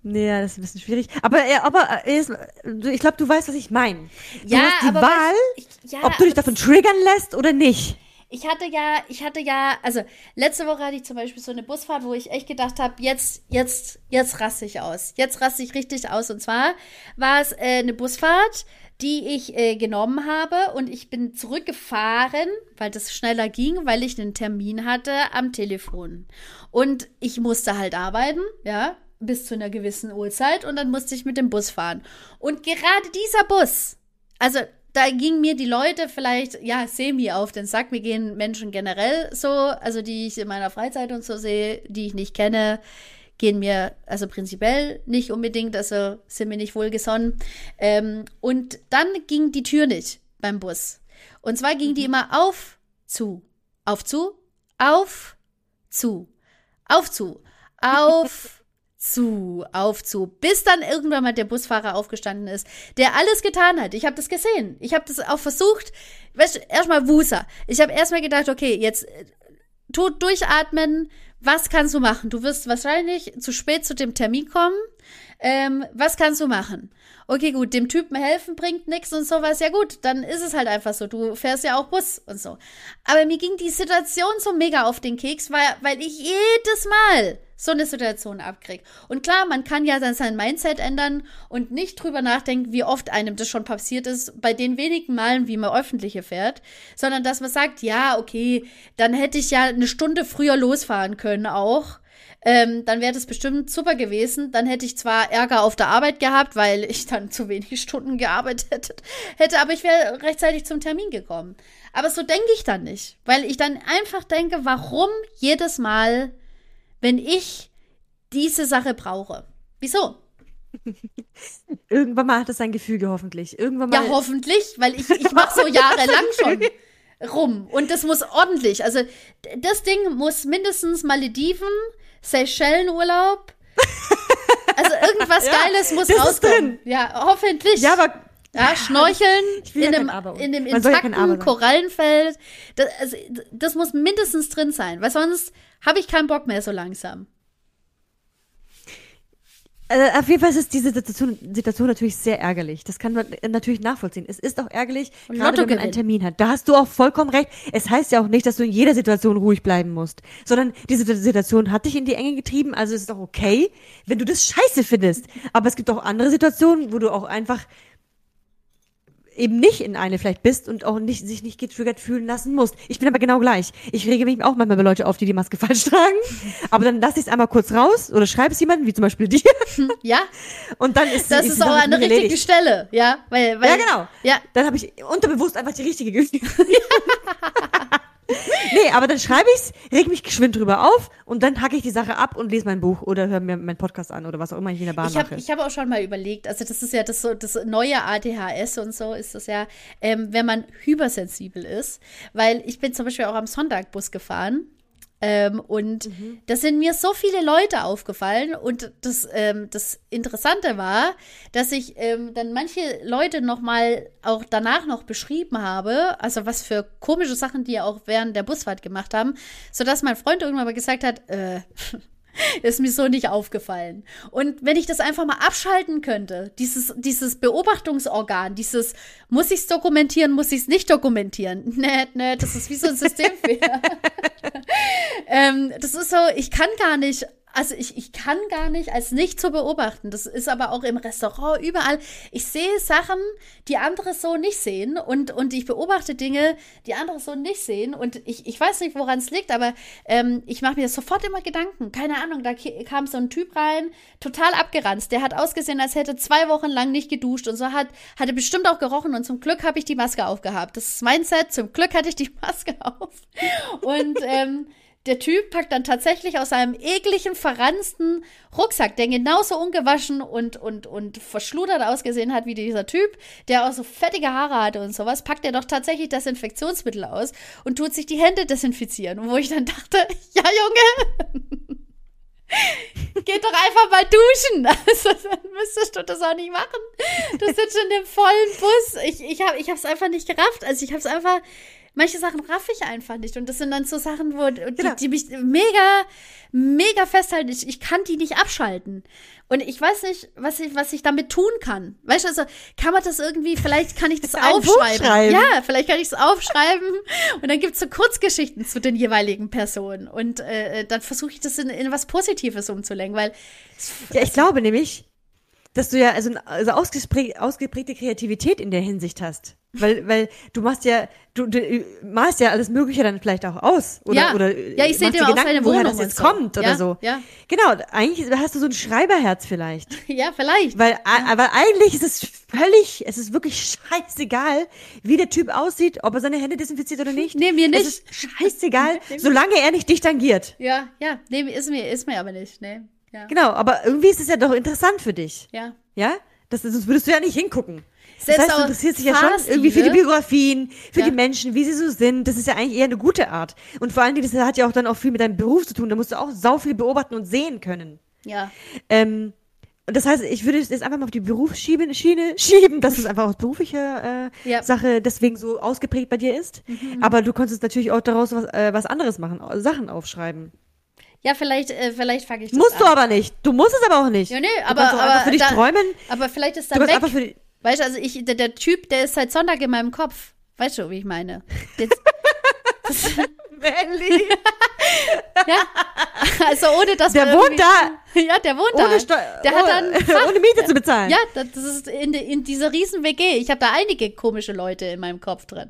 Ja, das ist ein bisschen schwierig. Aber, aber ich glaube, du weißt, was ich meine. Du Ja, hast die aber Wahl, ich- ja, ob du dich davon triggern lässt oder nicht. Ich hatte ja, ich hatte ja, also letzte Woche hatte ich zum Beispiel so eine Busfahrt, wo ich echt gedacht habe, jetzt, jetzt, jetzt raste ich aus. Jetzt raste ich richtig aus. Und zwar war es äh, eine Busfahrt, die ich äh, genommen habe und ich bin zurückgefahren, weil das schneller ging, weil ich einen Termin hatte am Telefon. Und ich musste halt arbeiten, ja, bis zu einer gewissen Uhrzeit und dann musste ich mit dem Bus fahren. Und gerade dieser Bus, also da gingen mir die Leute vielleicht, ja, semi auf den Sack. Mir gehen Menschen generell so, also die ich in meiner Freizeit und so sehe, die ich nicht kenne, gehen mir also prinzipiell nicht unbedingt, also sind mir nicht wohlgesonnen. Ähm, und dann ging die Tür nicht beim Bus. Und zwar ging die immer auf, zu, auf, zu, auf, zu, auf, zu, auf, zu, auf zu, bis dann irgendwann mal der Busfahrer aufgestanden ist, der alles getan hat. Ich habe das gesehen. Ich habe das auch versucht. Weißt erstmal Wuser. Ich habe erstmal gedacht, okay, jetzt äh, tot durchatmen. Was kannst du machen? Du wirst wahrscheinlich zu spät zu dem Termin kommen. Ähm, was kannst du machen? Okay, gut, dem Typen helfen bringt nichts und sowas. Ja gut, dann ist es halt einfach so. Du fährst ja auch Bus und so. Aber mir ging die Situation so mega auf den Keks, weil, weil ich jedes Mal so eine Situation abkriegt. Und klar, man kann ja dann sein Mindset ändern und nicht drüber nachdenken, wie oft einem das schon passiert ist, bei den wenigen Malen, wie man öffentliche fährt, sondern dass man sagt, ja, okay, dann hätte ich ja eine Stunde früher losfahren können auch. Ähm, dann wäre das bestimmt super gewesen. Dann hätte ich zwar Ärger auf der Arbeit gehabt, weil ich dann zu wenig Stunden gearbeitet hätte, aber ich wäre rechtzeitig zum Termin gekommen. Aber so denke ich dann nicht, weil ich dann einfach denke, warum jedes Mal wenn ich diese Sache brauche. Wieso? Irgendwann mal hat es sein Gefüge, hoffentlich. Irgendwann mal. Ja, hoffentlich, weil ich, ich mache so jahrelang schon rum. Und das muss ordentlich. Also, das Ding muss mindestens Malediven, Seychellenurlaub. Also, irgendwas ja, Geiles muss rauskommen. Ja, hoffentlich. Ja, aber ja, Schnorcheln in, einem, in einem intakten ja Korallenfeld. Das, also, das muss mindestens drin sein, weil sonst habe ich keinen Bock mehr so langsam. Also auf jeden Fall ist diese Situation, Situation, natürlich sehr ärgerlich. Das kann man natürlich nachvollziehen. Es ist auch ärgerlich, Und gerade wenn man einen Termin hat. Da hast du auch vollkommen recht. Es heißt ja auch nicht, dass du in jeder Situation ruhig bleiben musst, sondern diese Situation hat dich in die Enge getrieben. Also ist es auch okay, wenn du das scheiße findest. Aber es gibt auch andere Situationen, wo du auch einfach eben nicht in eine vielleicht bist und auch nicht, sich nicht getriggert fühlen lassen musst. Ich bin aber genau gleich. Ich rege mich auch manchmal bei Leute auf, die die Maske falsch tragen. Aber dann lasse ich es einmal kurz raus oder schreibe es jemandem, wie zum Beispiel dir. Ja. Und dann ist Das ist, ist auch an der richtigen erledigt. Stelle, ja. Weil, weil, ja, genau. Ja. Dann habe ich unterbewusst einfach die richtige gefühlt. nee, aber dann schreibe ich's, reg mich geschwind drüber auf und dann hacke ich die Sache ab und lese mein Buch oder höre mir meinen Podcast an oder was auch immer ich in der Bahn ich hab, mache. Ich habe auch schon mal überlegt, also das ist ja das, so, das neue ADHS und so ist das ja, ähm, wenn man hypersensibel ist, weil ich bin zum Beispiel auch am Sonntag Bus gefahren ähm, und mhm. da sind mir so viele Leute aufgefallen. Und das, ähm, das Interessante war, dass ich ähm, dann manche Leute noch mal auch danach noch beschrieben habe, also was für komische Sachen die auch während der Busfahrt gemacht haben, sodass mein Freund irgendwann mal gesagt hat, äh, Ist mir so nicht aufgefallen. Und wenn ich das einfach mal abschalten könnte, dieses, dieses Beobachtungsorgan, dieses, muss ich es dokumentieren, muss ich es nicht dokumentieren? Nee, nee, das ist wie so ein Systemfehler. ähm, das ist so, ich kann gar nicht also ich, ich kann gar nicht als nicht zu beobachten. Das ist aber auch im Restaurant überall. Ich sehe Sachen, die andere so nicht sehen und, und ich beobachte Dinge, die andere so nicht sehen. Und ich, ich weiß nicht, woran es liegt, aber ähm, ich mache mir sofort immer Gedanken. Keine Ahnung, da kam so ein Typ rein, total abgeranzt. Der hat ausgesehen, als hätte zwei Wochen lang nicht geduscht und so hat, hatte bestimmt auch gerochen und zum Glück habe ich die Maske aufgehabt. Das ist mein Set. Zum Glück hatte ich die Maske auf. Und ähm, der Typ packt dann tatsächlich aus seinem ekligen, verransten Rucksack, der genauso ungewaschen und, und, und verschludert ausgesehen hat wie dieser Typ, der auch so fettige Haare hatte und sowas, packt er doch tatsächlich Desinfektionsmittel aus und tut sich die Hände desinfizieren. Und wo ich dann dachte, ja, Junge, Geht doch einfach mal duschen. Also, dann müsstest du das auch nicht machen. Du sitzt in dem vollen Bus. Ich, ich habe es einfach nicht gerafft. Also ich habe es einfach manche Sachen raff ich einfach nicht. Und das sind dann so Sachen, wo die, genau. die mich mega, mega festhalten. Ich, ich kann die nicht abschalten. Und ich weiß nicht, was ich, was ich damit tun kann. Weißt du, also kann man das irgendwie, vielleicht kann ich das aufschreiben. Ja, vielleicht kann ich es aufschreiben. und dann gibt es so Kurzgeschichten zu den jeweiligen Personen. Und äh, dann versuche ich das in, in was Positives umzulenken, weil. Ja, ich glaube nämlich, dass du ja also, also ausgeprägte Kreativität in der Hinsicht hast. Weil, weil du machst ja, du, du malst ja alles Mögliche dann vielleicht auch aus. Oder, Ja. oder Ja, ich seh machst dir Gedanken, seine woher Wohnung das jetzt so. kommt Ja, oder so. ja. Genau, eigentlich hast du so ein Schreiberherz vielleicht. Ja, vielleicht. Weil, aber eigentlich ist es völlig, es ist wirklich scheißegal, wie der Typ aussieht, ob er seine Hände desinfiziert oder nicht. Nee, mir nicht. Es ist scheißegal, solange er nicht dich tangiert. Ja, ja. Nee, ist mir, ist mir aber nicht. Nee. Ja. Genau, aber irgendwie ist es ja doch interessant für dich. Ja. Ja? Das, sonst würdest du ja nicht hingucken. Das heißt, du interessierst dich ja schon irgendwie für die Biografien, für Ja. die Menschen, wie sie so sind. Das ist ja eigentlich eher eine gute Art. Und vor allen Dingen, das hat ja auch dann auch viel mit deinem Beruf zu tun. Da musst du auch sau viel beobachten und sehen können. Ja. Ähm, und das heißt, ich würde es jetzt einfach mal auf die Berufsschiene Schiene schieben, dass es einfach aus beruflicher äh, Ja. Mhm. Sache deswegen so ausgeprägt bei dir ist. Aber du konntest natürlich auch daraus was, äh, was anderes machen, Sachen aufschreiben. Ja, vielleicht, äh, vielleicht fange ich das Musst an. du aber nicht. Du musst es aber auch nicht. Ja, nee, aber, aber für dich da, träumen. Aber vielleicht ist dann weg. einfach für die, Weißt du, also ich, der, der Typ, der ist seit Sonntag in meinem Kopf. Weißt du, wie ich meine? Jetzt, Melli. ja. Also ohne dass Der wohnt irgendwie- Ja, der wohnt da. ohne, Steu Der hat dann Fach. ohne Miete zu bezahlen. Ja, das ist in, in dieser riesen WG. Ich habe da einige komische Leute in meinem Kopf drin.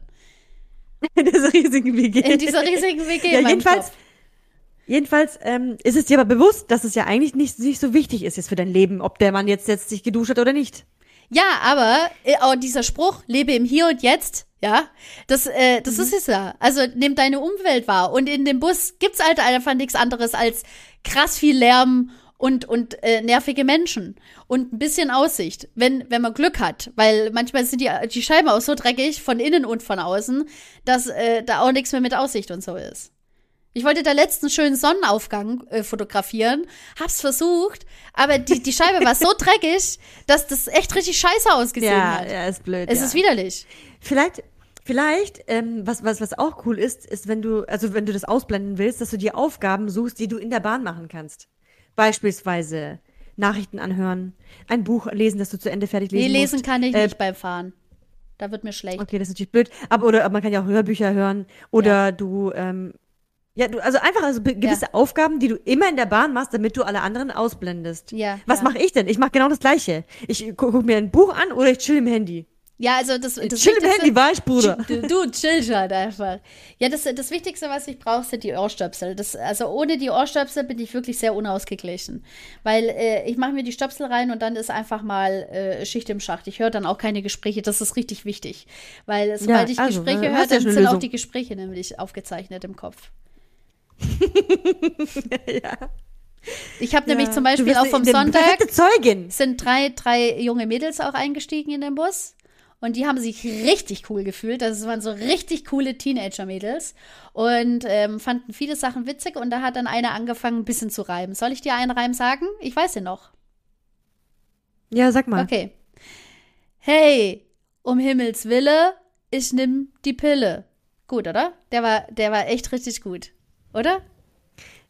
In dieser riesigen WG. In dieser riesigen WG ja, jedenfalls, Kopf. jedenfalls ähm, ist es dir aber bewusst, dass es ja eigentlich nicht, nicht so wichtig ist jetzt für dein Leben, ob der Mann jetzt, jetzt sich geduscht hat oder nicht. Ja, aber äh, auch dieser Spruch, lebe im Hier und Jetzt, ja, das, äh, das Mhm. ist es ja. Also nimm deine Umwelt wahr. Und in dem Bus gibt's halt einfach nichts anderes als krass viel Lärm und, und äh, nervige Menschen und ein bisschen Aussicht, wenn, wenn man Glück hat. Weil manchmal sind die, die Scheiben auch so dreckig von innen und von außen, dass äh, da auch nichts mehr mit Aussicht und so ist. Ich wollte da letzten schönen Sonnenaufgang äh, fotografieren, hab's versucht, aber die, die Scheibe war so dreckig, dass das echt richtig scheiße ausgesehen Ja, hat. ja, ist blöd. Es ja. ist widerlich. Vielleicht, vielleicht, ähm, was, was, was auch cool ist, ist, wenn du, also wenn du das ausblenden willst, dass du dir Aufgaben suchst, die du in der Bahn machen kannst. Beispielsweise Nachrichten anhören, ein Buch lesen, das du zu Ende fertig lesen Nee, lesen musst. kann ich Äh, nicht beim Fahren. Da wird mir schlecht. Okay, das ist natürlich blöd. Aber oder aber man kann ja auch Hörbücher hören oder du ähm, ja, du, also einfach also gewisse Aufgaben, die du immer in der Bahn machst, damit du alle anderen ausblendest. Ja, Was ja. mache ich denn? Ich mache genau das Gleiche. Ich gucke guck mir ein Buch an oder ich chill im Handy. Ja, also das, das chill im Handy, war ich, Bruder. Du, du chill halt einfach. Ja, das, das Wichtigste, was ich brauche, sind die Ohrstöpsel. Das, also ohne die Ohrstöpsel bin ich wirklich sehr unausgeglichen. Weil äh, ich mache mir die Stöpsel rein und dann ist einfach mal äh, Schicht im Schacht. Ich höre dann auch keine Gespräche. Das ist richtig wichtig. Weil sobald ich also, Gespräche äh, höre, ja dann sind auch Lösung. die Gespräche nämlich aufgezeichnet im Kopf. ja. Ich habe nämlich Ja. zum Du Beispiel auch vom eine Sonntag perfekte Zeugin. sind drei, drei junge Mädels auch eingestiegen in den Bus. Und die haben sich richtig cool gefühlt. Das waren so richtig coole Teenager-Mädels. Und ähm, fanden viele Sachen witzig. Und da hat dann eine angefangen, ein bisschen zu reimen. Soll ich dir einen Reim sagen? Ich weiß den noch. Ja, sag mal. Okay. Hey, um Himmels Wille, ich nimm die Pille. Gut, oder? Der war, der war echt richtig gut. Oder?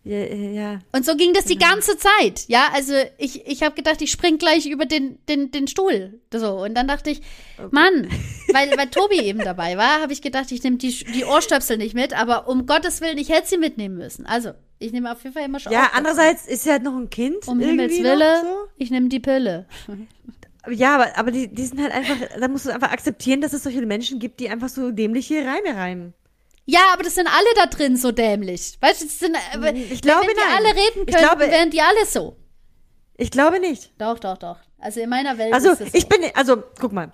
Ja, äh, ja. Und so ging das die ganze Zeit. Ja, also ich, ich habe gedacht, ich spring gleich über den, den, den Stuhl. So. Und dann dachte ich, Mann, weil, weil Tobi eben dabei war, habe ich gedacht, ich nehme die, die Ohrstöpsel nicht mit, aber um Gottes Willen, ich hätte sie mitnehmen müssen. Also, ich nehme auf jeden Fall immer schon Ja, andererseits ist ja halt noch ein Kind. Um Himmels Wille, noch ich nehme die Pille. So. Ja, aber, aber die, die sind halt einfach, da musst du einfach akzeptieren, dass es solche Menschen gibt, die einfach so dämliche Reime reimen. Ja, aber das sind alle da drin so dämlich. Weißt du, das sind, äh, Ich glaube, wenn die alle reden könnten, glaube- wären die alle so. Ich glaube nicht. Doch, doch, doch. Also in meiner Welt Also, ist es so. ich bin, also, guck mal.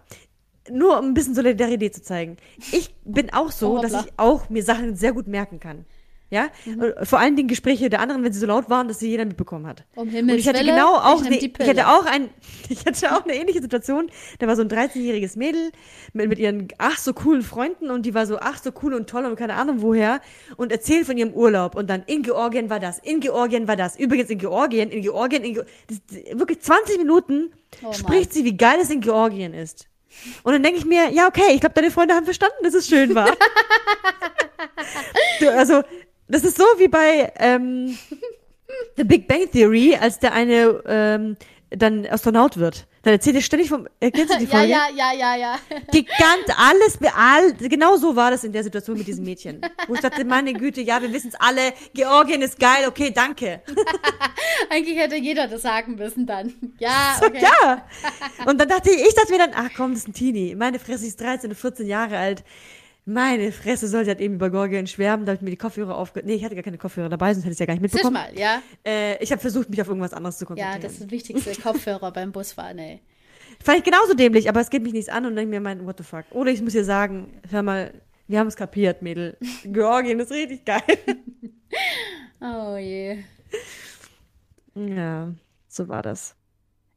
Nur um ein bisschen Solidarität zu zeigen. Ich bin auch so, Oh, dass ich auch mir Sachen sehr gut merken kann. Ja? Mhm. Und Vor allen Dingen Gespräche der anderen, wenn sie so laut waren, dass sie jeder mitbekommen hat. Um Und Himmels ich hatte genau auch, ich ne, ich hatte auch ein, ich hatte auch eine ähnliche Situation. Da war so ein 13-jähriges Mädel mit, mit ihren ach so coolen Freunden und die war so ach so cool und toll und keine Ahnung woher und erzählt von ihrem Urlaub und dann in Georgien war das, in Georgien war das, übrigens in Georgien, in Georgien, in Ge das, wirklich 20 Minuten Oh spricht sie, wie geil es in Georgien ist. Und dann denke ich mir, ja okay, ich glaube, deine Freunde haben verstanden, dass es schön war. also das ist so wie bei, ähm, The Big Bang Theory, als der eine ähm, dann Astronaut wird. Dann erzählt er ständig vom. Erkennst du die Ja, Folge? ja, ja, ja, ja. Gigant, alles, all, genau so war das in der Situation mit diesem Mädchen. Wo ich dachte, meine Güte, ja, wir wissen es alle, Georgien ist geil, okay, danke. Eigentlich hätte jeder das sagen müssen dann. Ja, So, okay. ja. Und dann dachte ich, ich dachte mir dann, ach komm, das ist ein Teenie. Meine Fresse ist 13 und 14 Jahre alt. Meine Fresse sollte halt eben über Georgien schwärmen, da hab ich mir die Kopfhörer aufge... Nee, ich hatte gar keine Kopfhörer dabei, sonst hätte ich es ja gar nicht mitbekommen. mal, ja. Äh, ich habe versucht, mich auf irgendwas anderes zu Ja, konzentrieren. das ist das wichtigste Kopfhörer beim Busfahren, ey. Fand ich genauso dämlich, aber es geht mich nichts an und denke mir, mein, what the fuck. Oder ich muss dir sagen, hör mal, wir haben es kapiert, Mädel. Georgien ist richtig geil. Oh je. ja, so war das.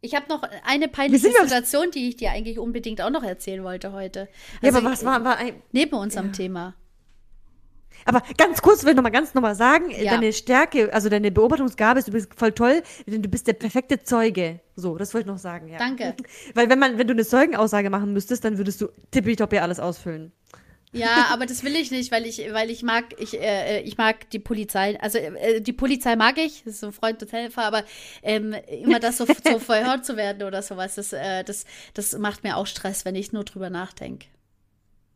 Ich habe noch eine peinliche ja- Situation, die ich dir eigentlich unbedingt auch noch erzählen wollte heute. Ja, Also, aber was war, war ein, Neben unserem Thema. Aber ganz kurz will ich noch mal ganz nochmal sagen, Ja. deine Stärke, also deine Beobachtungsgabe ist übrigens voll toll, denn du bist der perfekte Zeuge. So, das wollte ich noch sagen, ja. Danke. Weil wenn man, wenn du eine Zeugenaussage machen müsstest, dann würdest du tippitopp ja alles ausfüllen. Ja, aber das will ich nicht, weil ich, weil ich mag, ich, äh, ich mag die Polizei. Also äh, die Polizei mag ich, das ist so ein Freund und Helfer, aber ähm, immer das so, so verhört zu werden oder sowas, das, äh, das, das macht mir auch Stress, wenn ich nur drüber nachdenke.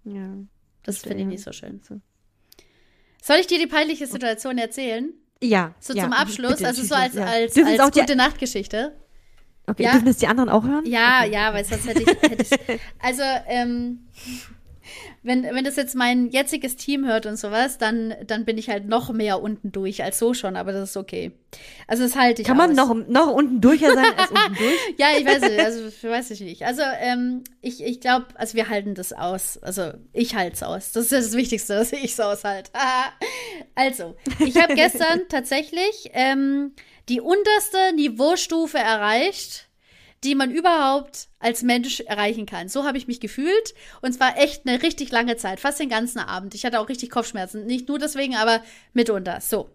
Ja. Das finde ich nicht so schön. So. Soll ich dir die peinliche Situation erzählen? Ja. So ja, zum Abschluss, bitte, also so als, ja. als, als auch die, gute Nachtgeschichte. okay, ja. dürfen es die anderen auch hören? Ja, ja, weil sonst hätte ich, hätte ich also ähm, wenn, wenn das jetzt mein jetziges Team hört und sowas, dann, dann bin ich halt noch mehr unten durch als so schon, aber das ist okay. Also das halte ich Kann man aus. noch, noch unten durcher sein als unten durch? Ja, ich weiß nicht, also weiß ich nicht. Also ähm, ich, ich glaube, also wir halten das aus. Also ich halte es aus. Das ist das Wichtigste, dass ich es aushalte. also, ich habe gestern tatsächlich ähm, die unterste Niveaustufe erreicht, die man überhaupt als Mensch erreichen kann. So habe ich mich gefühlt und zwar echt eine richtig lange Zeit, fast den ganzen Abend. Ich hatte auch richtig Kopfschmerzen, nicht nur deswegen, aber mitunter. So,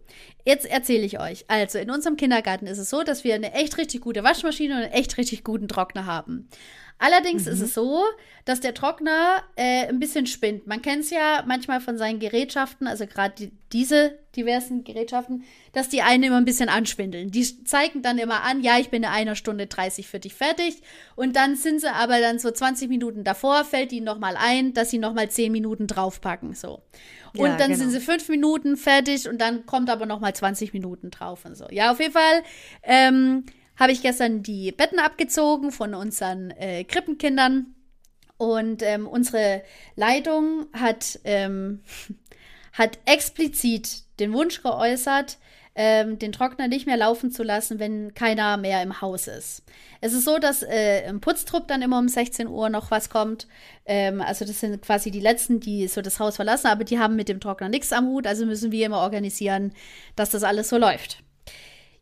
jetzt erzähle ich euch. Also, in unserem Kindergarten ist es so, dass wir eine echt richtig gute Waschmaschine und einen echt richtig guten Trockner haben. Allerdings ist es so, dass der Trockner äh, ein bisschen spinnt. Man kennt es ja manchmal von seinen Gerätschaften, also gerade die, diese diversen Gerätschaften, dass die einen immer ein bisschen anschwindeln. Die zeigen dann immer an, ja, ich bin in einer Stunde 30 für dich fertig. Und dann sind sie aber dann so 20 Minuten davor, fällt ihnen nochmal ein, dass sie nochmal 10 Minuten draufpacken. So. Und Ja, dann genau. sind sie fünf Minuten fertig und dann kommt aber nochmal 20 Minuten drauf und so. Ja, auf jeden Fall ähm, habe ich gestern die Betten abgezogen von unseren äh, Krippenkindern. Und ähm, unsere Leitung hat, ähm, hat explizit den Wunsch geäußert, ähm, den Trockner nicht mehr laufen zu lassen, wenn keiner mehr im Haus ist. Es ist so, dass äh, im Putztrupp dann immer um 16 Uhr noch was kommt. Ähm, also das sind quasi die letzten, die so das Haus verlassen, aber die haben mit dem Trockner nichts am Hut. Also müssen wir immer organisieren, dass das alles so läuft.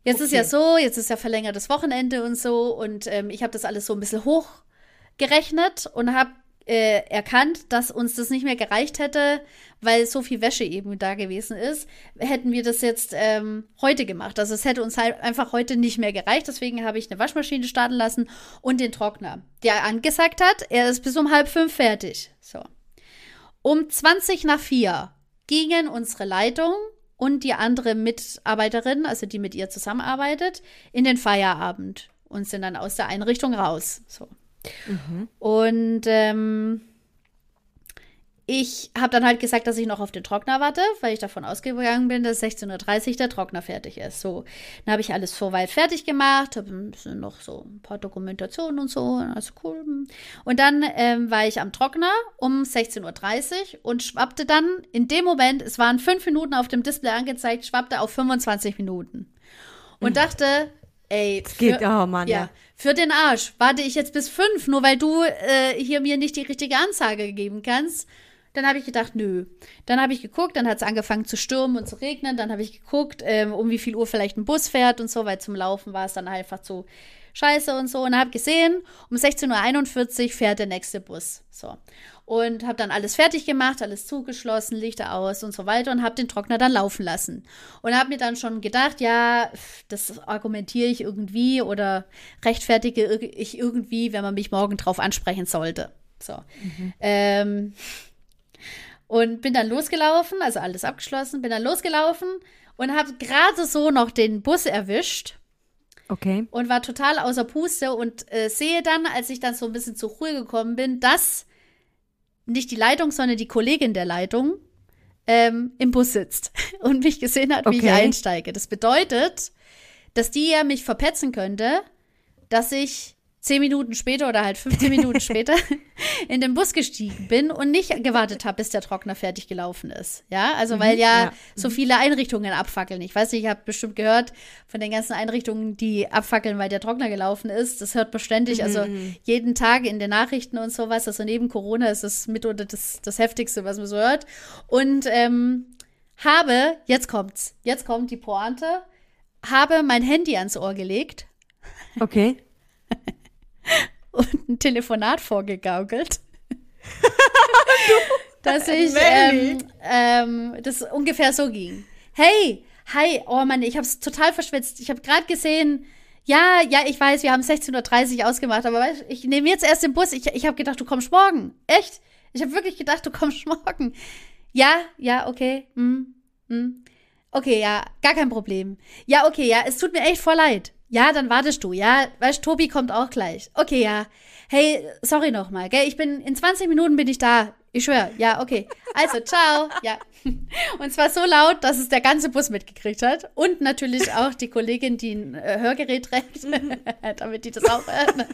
Jetzt ist ja Okay. so, jetzt ist ja verlängertes Wochenende und so und ähm, ich habe das alles so ein bisschen hochgerechnet und habe äh, erkannt, dass uns das nicht mehr gereicht hätte, weil so viel Wäsche eben da gewesen ist, hätten wir das jetzt ähm, heute gemacht. Also es hätte uns halt einfach heute nicht mehr gereicht. Deswegen habe ich eine Waschmaschine starten lassen und den Trockner, der angesagt hat, er ist bis um halb fünf fertig. So. Um 20 nach vier gingen unsere Leitung und die andere Mitarbeiterin, also die mit ihr zusammenarbeitet, in den Feierabend und sind dann aus der Einrichtung raus. So. Und ähm, ich habe dann halt gesagt, dass ich noch auf den Trockner warte, weil ich davon ausgegangen bin, dass 16.30 Uhr der Trockner fertig ist. So, dann habe ich alles soweit fertig gemacht, habe noch so ein paar Dokumentationen und so, also cool. Und dann ähm, war ich am Trockner um 16.30 Uhr und schwappte dann in dem Moment, es waren fünf Minuten auf dem Display angezeigt, schwappte auf 25 Minuten. Und dachte, ey, Geht, für- oh Mann, ja. ja. Für den Arsch. Warte ich jetzt bis fünf, nur weil du äh, hier mir nicht die richtige Ansage geben kannst. Dann habe ich gedacht, nö. Dann habe ich geguckt, dann hat es angefangen zu stürmen und zu regnen. Dann habe ich geguckt, ähm, um wie viel Uhr vielleicht ein Bus fährt und so, weil zum Laufen war es dann einfach zu scheiße und so. Und habe gesehen, um 16.41 Uhr fährt der nächste Bus. So. Und habe dann alles fertig gemacht, alles zugeschlossen, Lichter aus und so weiter und habe den Trockner dann laufen lassen. Und habe mir dann schon gedacht, ja, das argumentiere ich irgendwie oder rechtfertige ich irgendwie, wenn man mich morgen drauf ansprechen sollte. So. Ähm, und bin dann losgelaufen, also alles abgeschlossen, bin dann losgelaufen und habe gerade so noch den Bus erwischt Okay. und war total außer Puste und äh, sehe dann, als ich dann so ein bisschen zur Ruhe gekommen bin, dass nicht die Leitung, sondern die Kollegin der Leitung ähm, im Bus sitzt und mich gesehen hat, wie ich einsteige. Das bedeutet, dass die ja mich verpetzen könnte, dass ich zehn Minuten später oder halt 15 Minuten später in den Bus gestiegen bin und nicht gewartet habe, bis der Trockner fertig gelaufen ist. Ja, also weil ja, ja. so viele Einrichtungen abfackeln. Ich weiß nicht, ihr habt bestimmt gehört von den ganzen Einrichtungen, die abfackeln, weil der Trockner gelaufen ist. Das hört man ständig, also jeden Tag in den Nachrichten und sowas. Also neben Corona ist das mitunter das, das Heftigste, was man so hört. Und ähm, habe, jetzt kommt's, jetzt kommt die Pointe, habe mein Handy ans Ohr gelegt Okay. und ein Telefonat vorgegaukelt. dass ich Melly. ähm, ähm, das ungefähr so ging. Hey, hi, oh Mann, ich hab's total verschwitzt. Ich habe gerade gesehen, ja, ja, ich weiß, wir haben 16.30 Uhr ausgemacht, aber weißt, ich nehme jetzt erst den Bus. Ich, ich habe gedacht, du kommst morgen. Echt? Ich habe wirklich gedacht, du kommst morgen. Ja, ja, okay. Hm, hm. Okay, ja, gar kein Problem. Ja, okay, ja, es tut mir echt voll leid. Ja, dann wartest du. Ja, weißt, Tobi kommt auch gleich. Okay, ja. Hey, sorry nochmal, gell? Ich bin, in 20 Minuten bin ich da. Ich schwör. Ja, okay. Also, ciao. Ja. Und zwar so laut, dass es der ganze Bus mitgekriegt hat. Und natürlich auch die Kollegin, die ein äh, Hörgerät trägt, damit die das auch hören.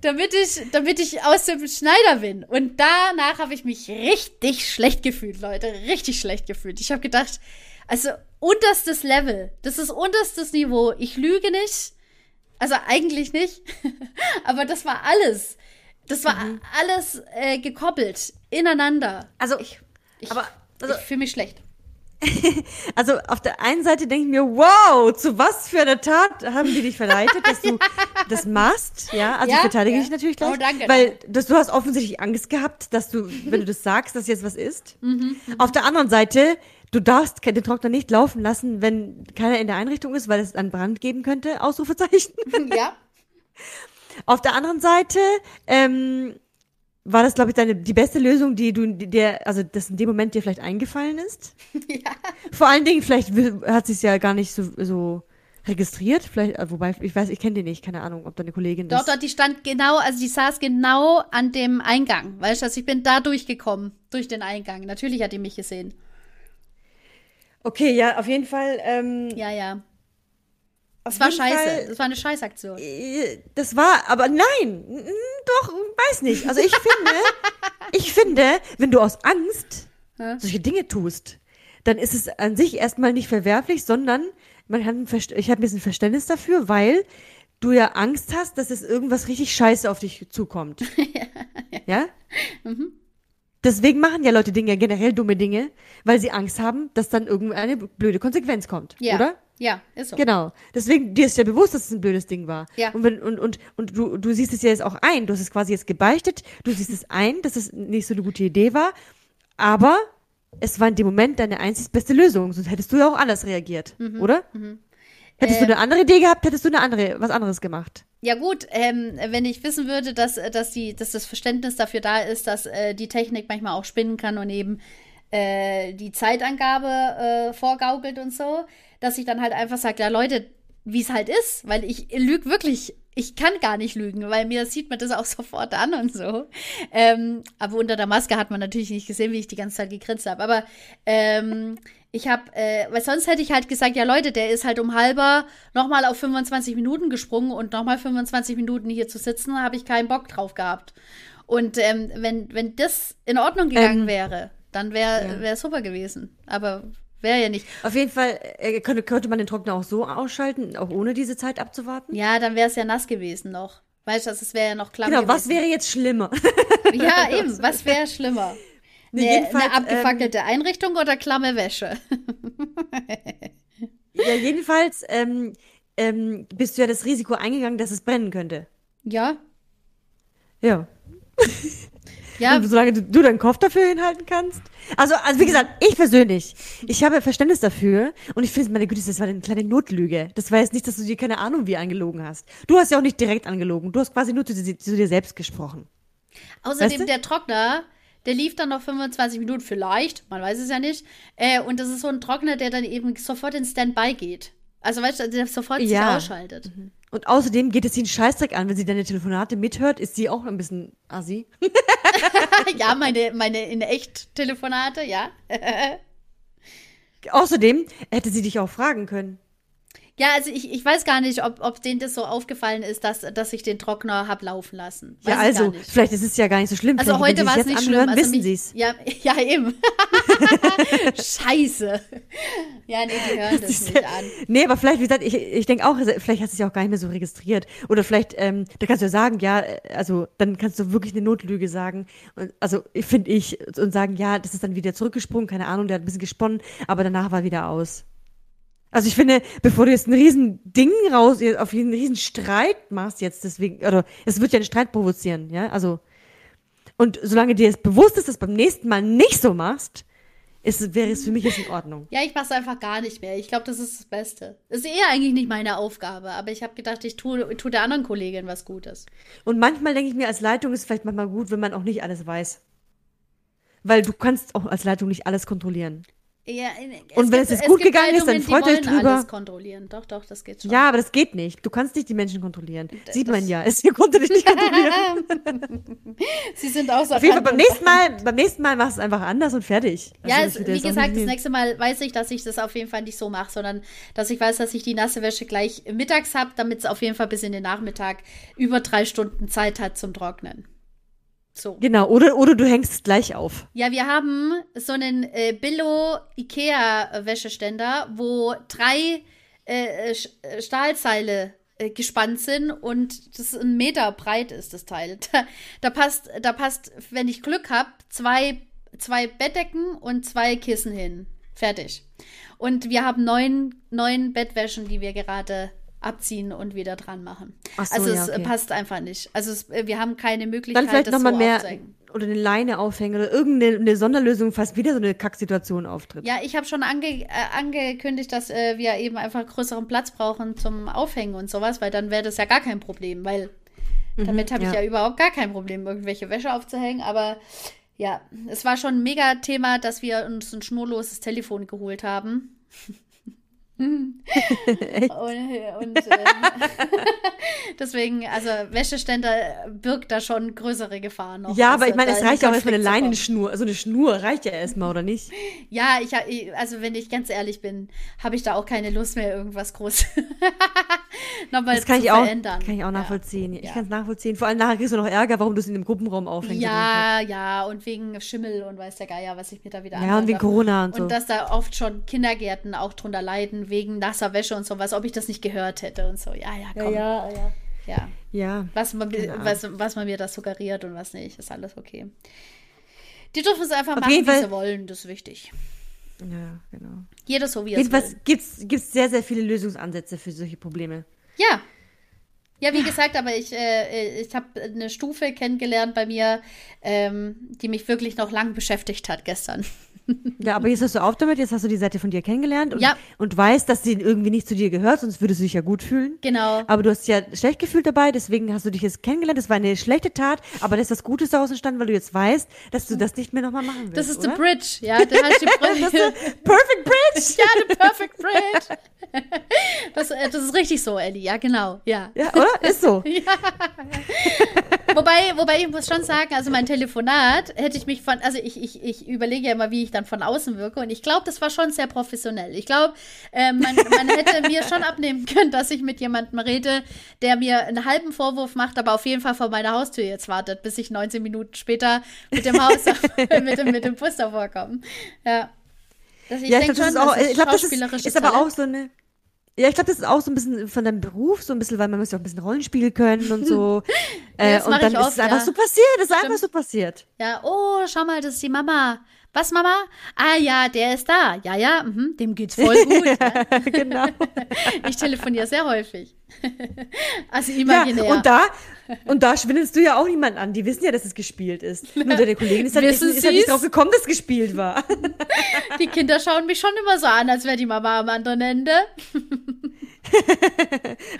damit ich, damit ich aus dem Schneider bin. Und danach habe ich mich richtig schlecht gefühlt, Leute. Richtig schlecht gefühlt. Ich habe gedacht, also unterstes Level. Das ist unterstes Niveau. Ich lüge nicht. Also eigentlich nicht. Aber das war alles. Das war alles äh, gekoppelt ineinander. Also, ich, ich, aber- also- ich fühle mich schlecht. Also auf der einen Seite denke ich mir, wow, zu was für einer Tat haben die dich verleitet, dass du das machst, ja? Also Ja, ich verteidige ja. dich natürlich gleich, Oh, danke, weil das, du hast offensichtlich Angst gehabt, dass du, wenn du das sagst, dass jetzt was ist. Auf der anderen Seite, du darfst den Trockner nicht laufen lassen, wenn keiner in der Einrichtung ist, weil es einen Brand geben könnte, Ausrufezeichen. ja. Auf der anderen Seite, ähm, war das, glaube ich, deine, die beste Lösung, die du, die der, also das in dem Moment dir vielleicht eingefallen ist? ja. Vor allen Dingen, vielleicht hat sie es ja gar nicht so, so registriert. Vielleicht, äh, wobei, ich weiß, ich kenne die nicht, keine Ahnung, ob deine Kollegin das. Dort, dort, die stand genau, also die saß genau an dem Eingang. Weißt du, also ich bin da durchgekommen, durch den Eingang. Natürlich hat die mich gesehen. Okay, ja, auf jeden Fall. Ähm, Ja, ja. Das war scheiße. Fall, Das war eine Scheißaktion. äh, das war, aber nein, doch, weiß nicht. Also ich finde, ich finde, wenn du aus Angst Ja. solche Dinge tust, dann ist es an sich erstmal nicht verwerflich, sondern man hat ein Verst- ich habe ein bisschen Verständnis dafür, weil du ja Angst hast, dass es irgendwas richtig Scheiße auf dich zukommt. ja? Mhm. Deswegen machen ja Leute Dinge, generell dumme Dinge, weil sie Angst haben, dass dann irgendeine blöde Konsequenz kommt, Ja. oder? Ja, ist so. Genau. Deswegen, dir ist ja bewusst, dass es ein blödes Ding war. Ja. Und, wenn, und, und, und du, du siehst es ja jetzt auch ein. Du hast es quasi jetzt gebeichtet. Du siehst es ein, dass es nicht so eine gute Idee war. Aber es war in dem Moment deine einzig beste Lösung. Sonst hättest du ja auch anders reagiert, Mhm. oder? Hättest du eine andere Idee gehabt, hättest du eine andere, was anderes gemacht. Ja gut, ähm, wenn ich wissen würde, dass, äh, dass, die, dass das Verständnis dafür da ist, dass äh, die Technik manchmal auch spinnen kann und eben äh, die Zeitangabe äh, vorgaukelt und so, dass ich dann halt einfach sage, ja Leute, wie es halt ist, weil ich lüge wirklich, ich kann gar nicht lügen, weil mir sieht man das auch sofort an und so. Ähm, aber unter der Maske hat man natürlich nicht gesehen, wie ich die ganze Zeit gegrinst habe. Aber ähm, ich habe, äh, weil sonst hätte ich halt gesagt, ja Leute, der ist halt um halber nochmal auf 25 Minuten gesprungen und nochmal 25 Minuten hier zu sitzen, habe ich keinen Bock drauf gehabt. Und ähm, wenn, wenn das in Ordnung gegangen Ähm, wäre, dann wäre ja. super gewesen. Aber wäre ja nicht. Auf jeden Fall äh, könnte, könnte man den Trockner auch so ausschalten, auch ohne diese Zeit abzuwarten. Ja, dann wäre es ja nass gewesen noch. Weißt du, es wäre ja noch klamm genau, gewesen. was wäre jetzt schlimmer? Ja, eben, was wäre schlimmer? Nee, Eine, eine abgefackelte Einrichtung oder klamme Wäsche? ja, jedenfalls ähm, ähm, bist du ja das Risiko eingegangen, dass es brennen könnte. Ja, Ja. ja, Und solange du, du deinen Kopf dafür hinhalten kannst. Also, also wie gesagt, ich persönlich, ich habe Verständnis dafür und ich finde, meine Güte, das war eine kleine Notlüge. Das war jetzt nicht, dass du dir keine Ahnung wie angelogen hast. Du hast ja auch nicht direkt angelogen. Du hast quasi nur zu, dir- zu dir selbst gesprochen. Außerdem Weißt du? der Trockner, Der lief dann noch 25 Minuten, vielleicht, man weiß es ja nicht. Äh, und das ist so ein Trockner, der dann eben sofort in Standby geht. Also weißt du, der sofort Ja. sich ausschaltet. Und außerdem geht es sie einen Scheißdreck an, wenn sie deine Telefonate mithört, ist sie auch ein bisschen assi. ja, meine, meine in echt Telefonate, ja. Außerdem hätte sie dich auch fragen können. Ja, also ich, ich weiß gar nicht, ob, ob denen das so aufgefallen ist, dass, dass ich den Trockner hab laufen lassen. Weiß ja, also, vielleicht ist es ja gar nicht so schlimm. Also vielleicht, heute war es nicht schlimm. anhören, Also wissen sie es. ja, ja, eben. Scheiße. Ja, nee, die hören das nicht an. Nee, aber vielleicht, wie gesagt, ich, ich denke auch, vielleicht hast du es ja auch gar nicht mehr so registriert. Oder vielleicht, ähm, da kannst du ja sagen, ja, äh, also dann kannst du wirklich eine Notlüge sagen. Und, also finde ich, und sagen, ja, das ist dann wieder zurückgesprungen, keine Ahnung, der hat ein bisschen gesponnen, aber danach war wieder aus. Also ich finde, bevor du jetzt ein riesen Ding raus, auf einen riesen Streit machst jetzt deswegen, oder es wird ja einen Streit provozieren, ja, also und solange dir es bewusst ist, dass du beim nächsten Mal nicht so machst, ist, wäre es für mich jetzt in Ordnung. Ja, ich mach's einfach gar nicht mehr. Ich glaube, das ist das Beste. Ist eher eigentlich nicht meine Aufgabe, aber ich habe gedacht, ich tue, tue der anderen Kollegin was Gutes. Und manchmal denke ich mir, als Leitung ist es vielleicht manchmal gut, wenn man auch nicht alles weiß. Weil du kannst auch als Leitung nicht alles kontrollieren. Ja, Und wenn es jetzt gut gibt gegangen ist, dann freut euch drüber. alles kontrollieren. Doch, doch, das geht schon. Ja, aber das geht nicht. Du kannst nicht die Menschen kontrollieren. Sieht das- man ja. Es konnte dich nicht kontrollieren. Sie sind außer Auf jeden Fall beim nächsten Mal, beim nächsten Mal machst du es einfach anders und fertig. Ja, Also es, ich würde wie auch gesagt, das nächste Mal weiß ich, dass ich das auf jeden Fall nicht so mache, sondern dass ich weiß, dass ich die nasse Wäsche gleich mittags habe, damit es auf jeden Fall bis in den Nachmittag über drei Stunden Zeit hat zum Trocknen. So. Genau, oder, oder du hängst es gleich auf. Ja, wir haben so einen äh, Billo Ikea Wäscheständer, wo drei äh, Sch- äh, Stahlseile äh, gespannt sind und das ein Meter breit ist, das Teil. Da, da passt, da passt, wenn ich Glück habe, zwei, zwei Bettdecken und zwei Kissen hin. Fertig. Und wir haben neun, neun Bettwäschen, die wir gerade abziehen und wieder dran machen. Ach so, also ja, es äh, okay. passt einfach nicht. Also es, äh, wir haben keine Möglichkeit, Dann vielleicht das nochmal so mehr aufzuhängen. oder eine Leine aufhängen oder irgendeine eine Sonderlösung, falls wieder so eine Kacksituation auftritt. Ja, ich habe schon ange äh, angekündigt, dass äh, wir eben einfach größeren Platz brauchen zum Aufhängen und sowas, weil dann wäre das ja gar kein Problem, weil damit habe ich Mhm, ja. ja überhaupt gar kein Problem, irgendwelche Wäsche aufzuhängen. Aber ja, es war schon ein mega Thema, dass wir uns ein schnurloses Telefon geholt haben. und und ähm, deswegen, also Wäscheständer birgt da schon größere Gefahren noch. Ja, Also aber ich meine, es reicht ja auch erstmal eine. Leinenschnur. Also eine Schnur reicht ja erstmal, oder nicht? Ja, ich, ich- also wenn ich ganz ehrlich bin, habe ich da auch keine Lust mehr, irgendwas groß nochmal Das kann zu ich auch, verändern. kann ich auch Ja. nachvollziehen. Ich Ja. kann es nachvollziehen. Vor allem nachher kriegst du noch Ärger, warum du es in dem Gruppenraum aufhängst. Ja, ja, und wegen Schimmel und weiß der Geier, was ich mir da wieder Ja, und wegen. Corona und so. Und dass da oft schon Kindergärten auch drunter leiden, wegen nasser Wäsche und sowas, ob ich das nicht gehört hätte und so. Ja, ja, komm. Ja, ja. ja. Ja. Was, man, was, was man mir da suggeriert und was nicht, ist alles okay. Die dürfen es einfach machen, wie sie wollen, das ist wichtig. Ja, genau. Jeder so, wie er es. Jedenfalls gibt's gibt's sehr, sehr viele Lösungsansätze für solche Probleme. Ja. Ja, wie gesagt, aber ich, äh, ich habe eine Stufe kennengelernt bei mir, ähm, die mich wirklich noch lang beschäftigt hat gestern. Ja, aber jetzt hast du auf damit, jetzt hast du die Seite von dir kennengelernt und, Ja. und weißt, dass sie irgendwie nicht zu dir gehört, sonst würdest du dich ja gut fühlen. Genau. Aber du hast dich ja schlecht gefühlt dabei, deswegen hast du dich jetzt kennengelernt. Das war eine schlechte Tat, aber da ist was Gutes daraus entstanden, weil du jetzt weißt, dass du das nicht mehr nochmal machen willst. Das ist oder? the bridge, ja. Die Das Brücke. ist Perfect Bridge! ja, the perfect bridge. Das, äh, das ist richtig so, Ellie. Ja, genau. Ja. Ja, oder? Ist so. Wobei, wobei ich muss schon sagen, also mein Telefonat hätte ich mich von, also ich, ich, ich überlege ja immer, wie ich dann von außen wirke und ich glaube, das war schon sehr professionell. Ich glaube, äh, man, man hätte mir schon abnehmen können, dass ich mit jemandem rede, der mir einen halben Vorwurf macht, aber auf jeden Fall vor meiner Haustür jetzt wartet, bis ich 19 Minuten später mit dem Haus, mit dem, mit dem Bus davor komme. Ja. Das, ich ja, ich denke glaube, das schon, ist auch, das das ist, ist aber auch so eine, ja, ich glaube, das ist auch so ein bisschen von deinem Beruf, so ein bisschen, weil man muss ja auch ein bisschen Rollenspiel können und so. äh, das mach und dann ich ist oft, es einfach ja. so passiert, ist einfach Stimmt. so passiert. Ja, oh, schau mal, das ist die Mama. Was, Mama? Ah ja, der ist da. Ja, ja, mhm, dem geht's voll gut. ja. genau. Ich telefoniere sehr häufig. also Ja, imaginär. und da, und da schwindelst du ja auch niemand an. Die wissen ja, dass es gespielt ist. Nur deine Kollegin ist halt, nicht, ist halt nicht drauf gekommen, dass es gespielt war. die Kinder schauen mich schon immer so an, als wäre die Mama am anderen Ende.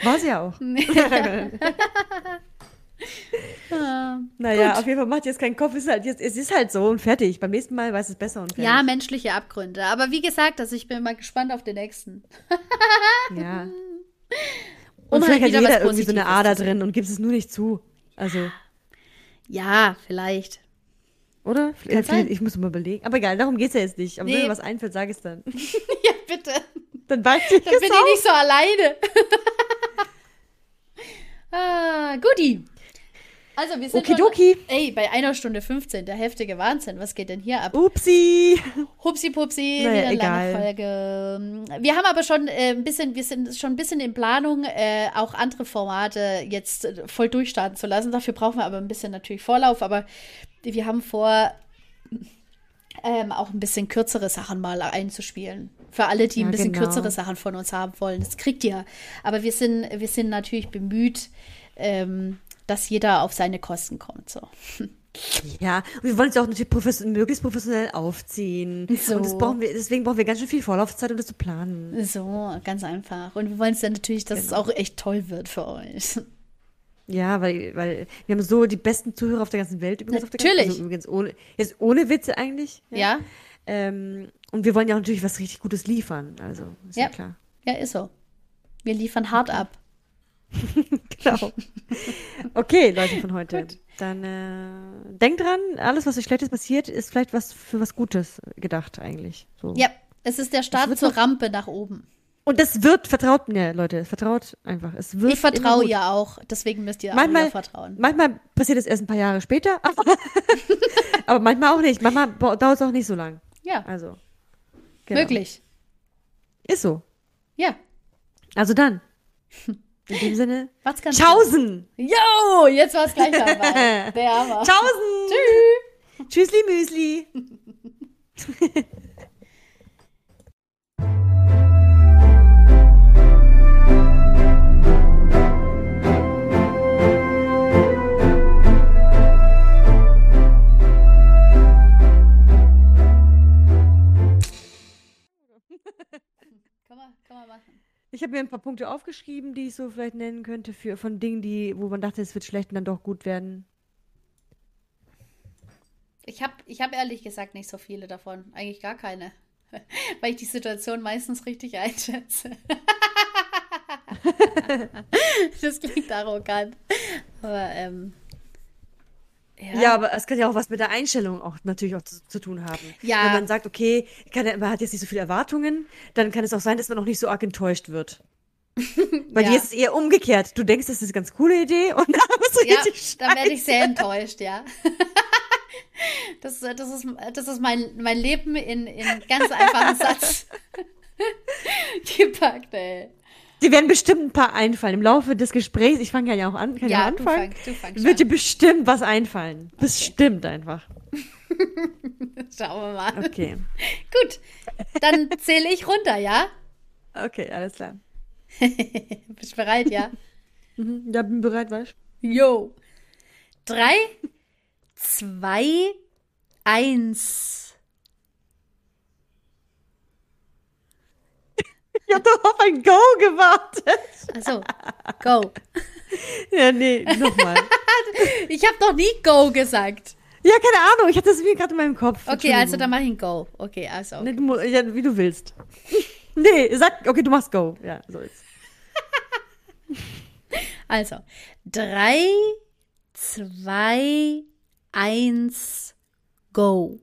War sie ja auch. Ah, Naja, gut. auf jeden Fall macht jetzt keinen Kopf. Es ist, halt, jetzt, es ist halt so und fertig. Beim nächsten Mal weiß es besser und fertig. Ja, menschliche Abgründe. Aber wie gesagt, also ich bin mal gespannt auf den nächsten. Ja. Um Und halt vielleicht hat jeder irgendwie so eine Ader drin und gibt es nur nicht zu. Also, Ja, vielleicht. oder? Vielleicht, sein. ich muss mal überlegen. Aber egal, darum geht es ja jetzt nicht. Aber wenn Nee. mir was einfällt, sag es dann. Ja, bitte. dann weiß ich Dann bin auch. ich nicht so alleine. ah, guti. Also, wir sind Okidoki. schon... Ey, bei einer Stunde 15, der heftige Wahnsinn. Was geht denn hier ab? Upsi. Hupsi pupsi, Naja, wieder eine egal. lange Folge. Wir haben aber schon äh, ein bisschen, wir sind schon ein bisschen in Planung, äh, auch andere Formate jetzt äh, voll durchstarten zu lassen. Dafür brauchen wir aber ein bisschen natürlich Vorlauf, aber wir haben vor, ähm, auch ein bisschen kürzere Sachen mal einzuspielen. Für alle, die Ja, ein bisschen genau. kürzere Sachen von uns haben wollen. Das kriegt ihr. Aber wir sind, wir sind natürlich bemüht, ähm, dass jeder auf seine Kosten kommt. So. Ja, und wir wollen es ja auch natürlich profes möglichst professionell aufziehen. So. Und brauchen wir, deswegen brauchen wir ganz schön viel Vorlaufzeit, um das zu planen. So, ganz einfach. Und wir wollen es dann natürlich, dass Genau. es auch echt toll wird für euch. Ja, weil, weil wir haben so die besten Zuhörer auf der ganzen Welt übrigens. Auf der Natürlich. ganzen, also übrigens ohne, jetzt ohne Witze eigentlich. Ja? Ähm, und wir wollen ja auch natürlich was richtig Gutes liefern. Also, ist ja, Ja. klar. Ja, ist so. Wir liefern hart ab. Genau. Okay, Leute von heute. Dann äh, denkt dran, alles, was euch Schlechtes passiert, ist vielleicht was für was Gutes gedacht eigentlich. So. Ja, es ist der Start zur noch- Rampe nach oben. Und das wird, vertraut mir, Leute, vertraut einfach. Es wird Ich vertraue gut. ja auch, deswegen müsst ihr auch Manchmal, mir vertrauen. manchmal passiert es erst ein paar Jahre später, aber, aber manchmal auch nicht. Manchmal dauert es auch nicht so lang. Ja, Also. genau. möglich. Ist so. Ja. Also dann. In dem Sinne. Was ganz Tschaußen! Jo, jetzt war es gleich dabei. Der Hammer. Tschaußen! Tschüss. Tschüssli Müsli! Kann man, kann man machen. Ich habe mir ein paar Punkte aufgeschrieben, die ich so vielleicht nennen könnte für von Dingen, die, wo man dachte, es wird schlecht und dann doch gut werden. Ich habe ich hab ehrlich gesagt nicht so viele davon. Eigentlich gar keine. Weil ich die Situation meistens richtig einschätze. das klingt arrogant. Aber, ähm. Ja. Ja, aber es kann ja auch was mit der Einstellung auch natürlich auch zu, zu tun haben. Ja. Wenn man sagt, okay, kann, man hat jetzt nicht so viele Erwartungen, dann kann es auch sein, dass man auch nicht so arg enttäuscht wird. Weil Ja. dir ist es eher umgekehrt. Du denkst, das ist eine ganz coole Idee und dann ist es Ja, richtig dann werde ich sehr enttäuscht, ja. Das, das, ist, das ist mein, mein Leben in, in ganz einfachen Satz gepackt, ey. Dir werden bestimmt ein paar einfallen im Laufe des Gesprächs. Ich fange ja auch an, kann ja, Ja, du anfangen. fang- du fangst wird dir bestimmt was einfallen. Bestimmt einfach. Schauen wir mal. Okay. Gut, dann zähle ich runter, ja? Okay, alles klar. Bist bereit, ja? Mhm, ja, bin bereit, weißt Jo. Drei, zwei, eins. Ich hab doch auf ein Go gewartet. Also, go. Ja, nee, nochmal. Ich habe noch nie go gesagt. ja, keine Ahnung, ich hatte das wie gerade in meinem Kopf. Okay, also dann mache ich ein go. Okay, also. Nee, du, ja, wie du willst. nee, sag, okay, du machst Go. Ja, so jetzt. Also, drei, zwei, eins, go.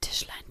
Tischlein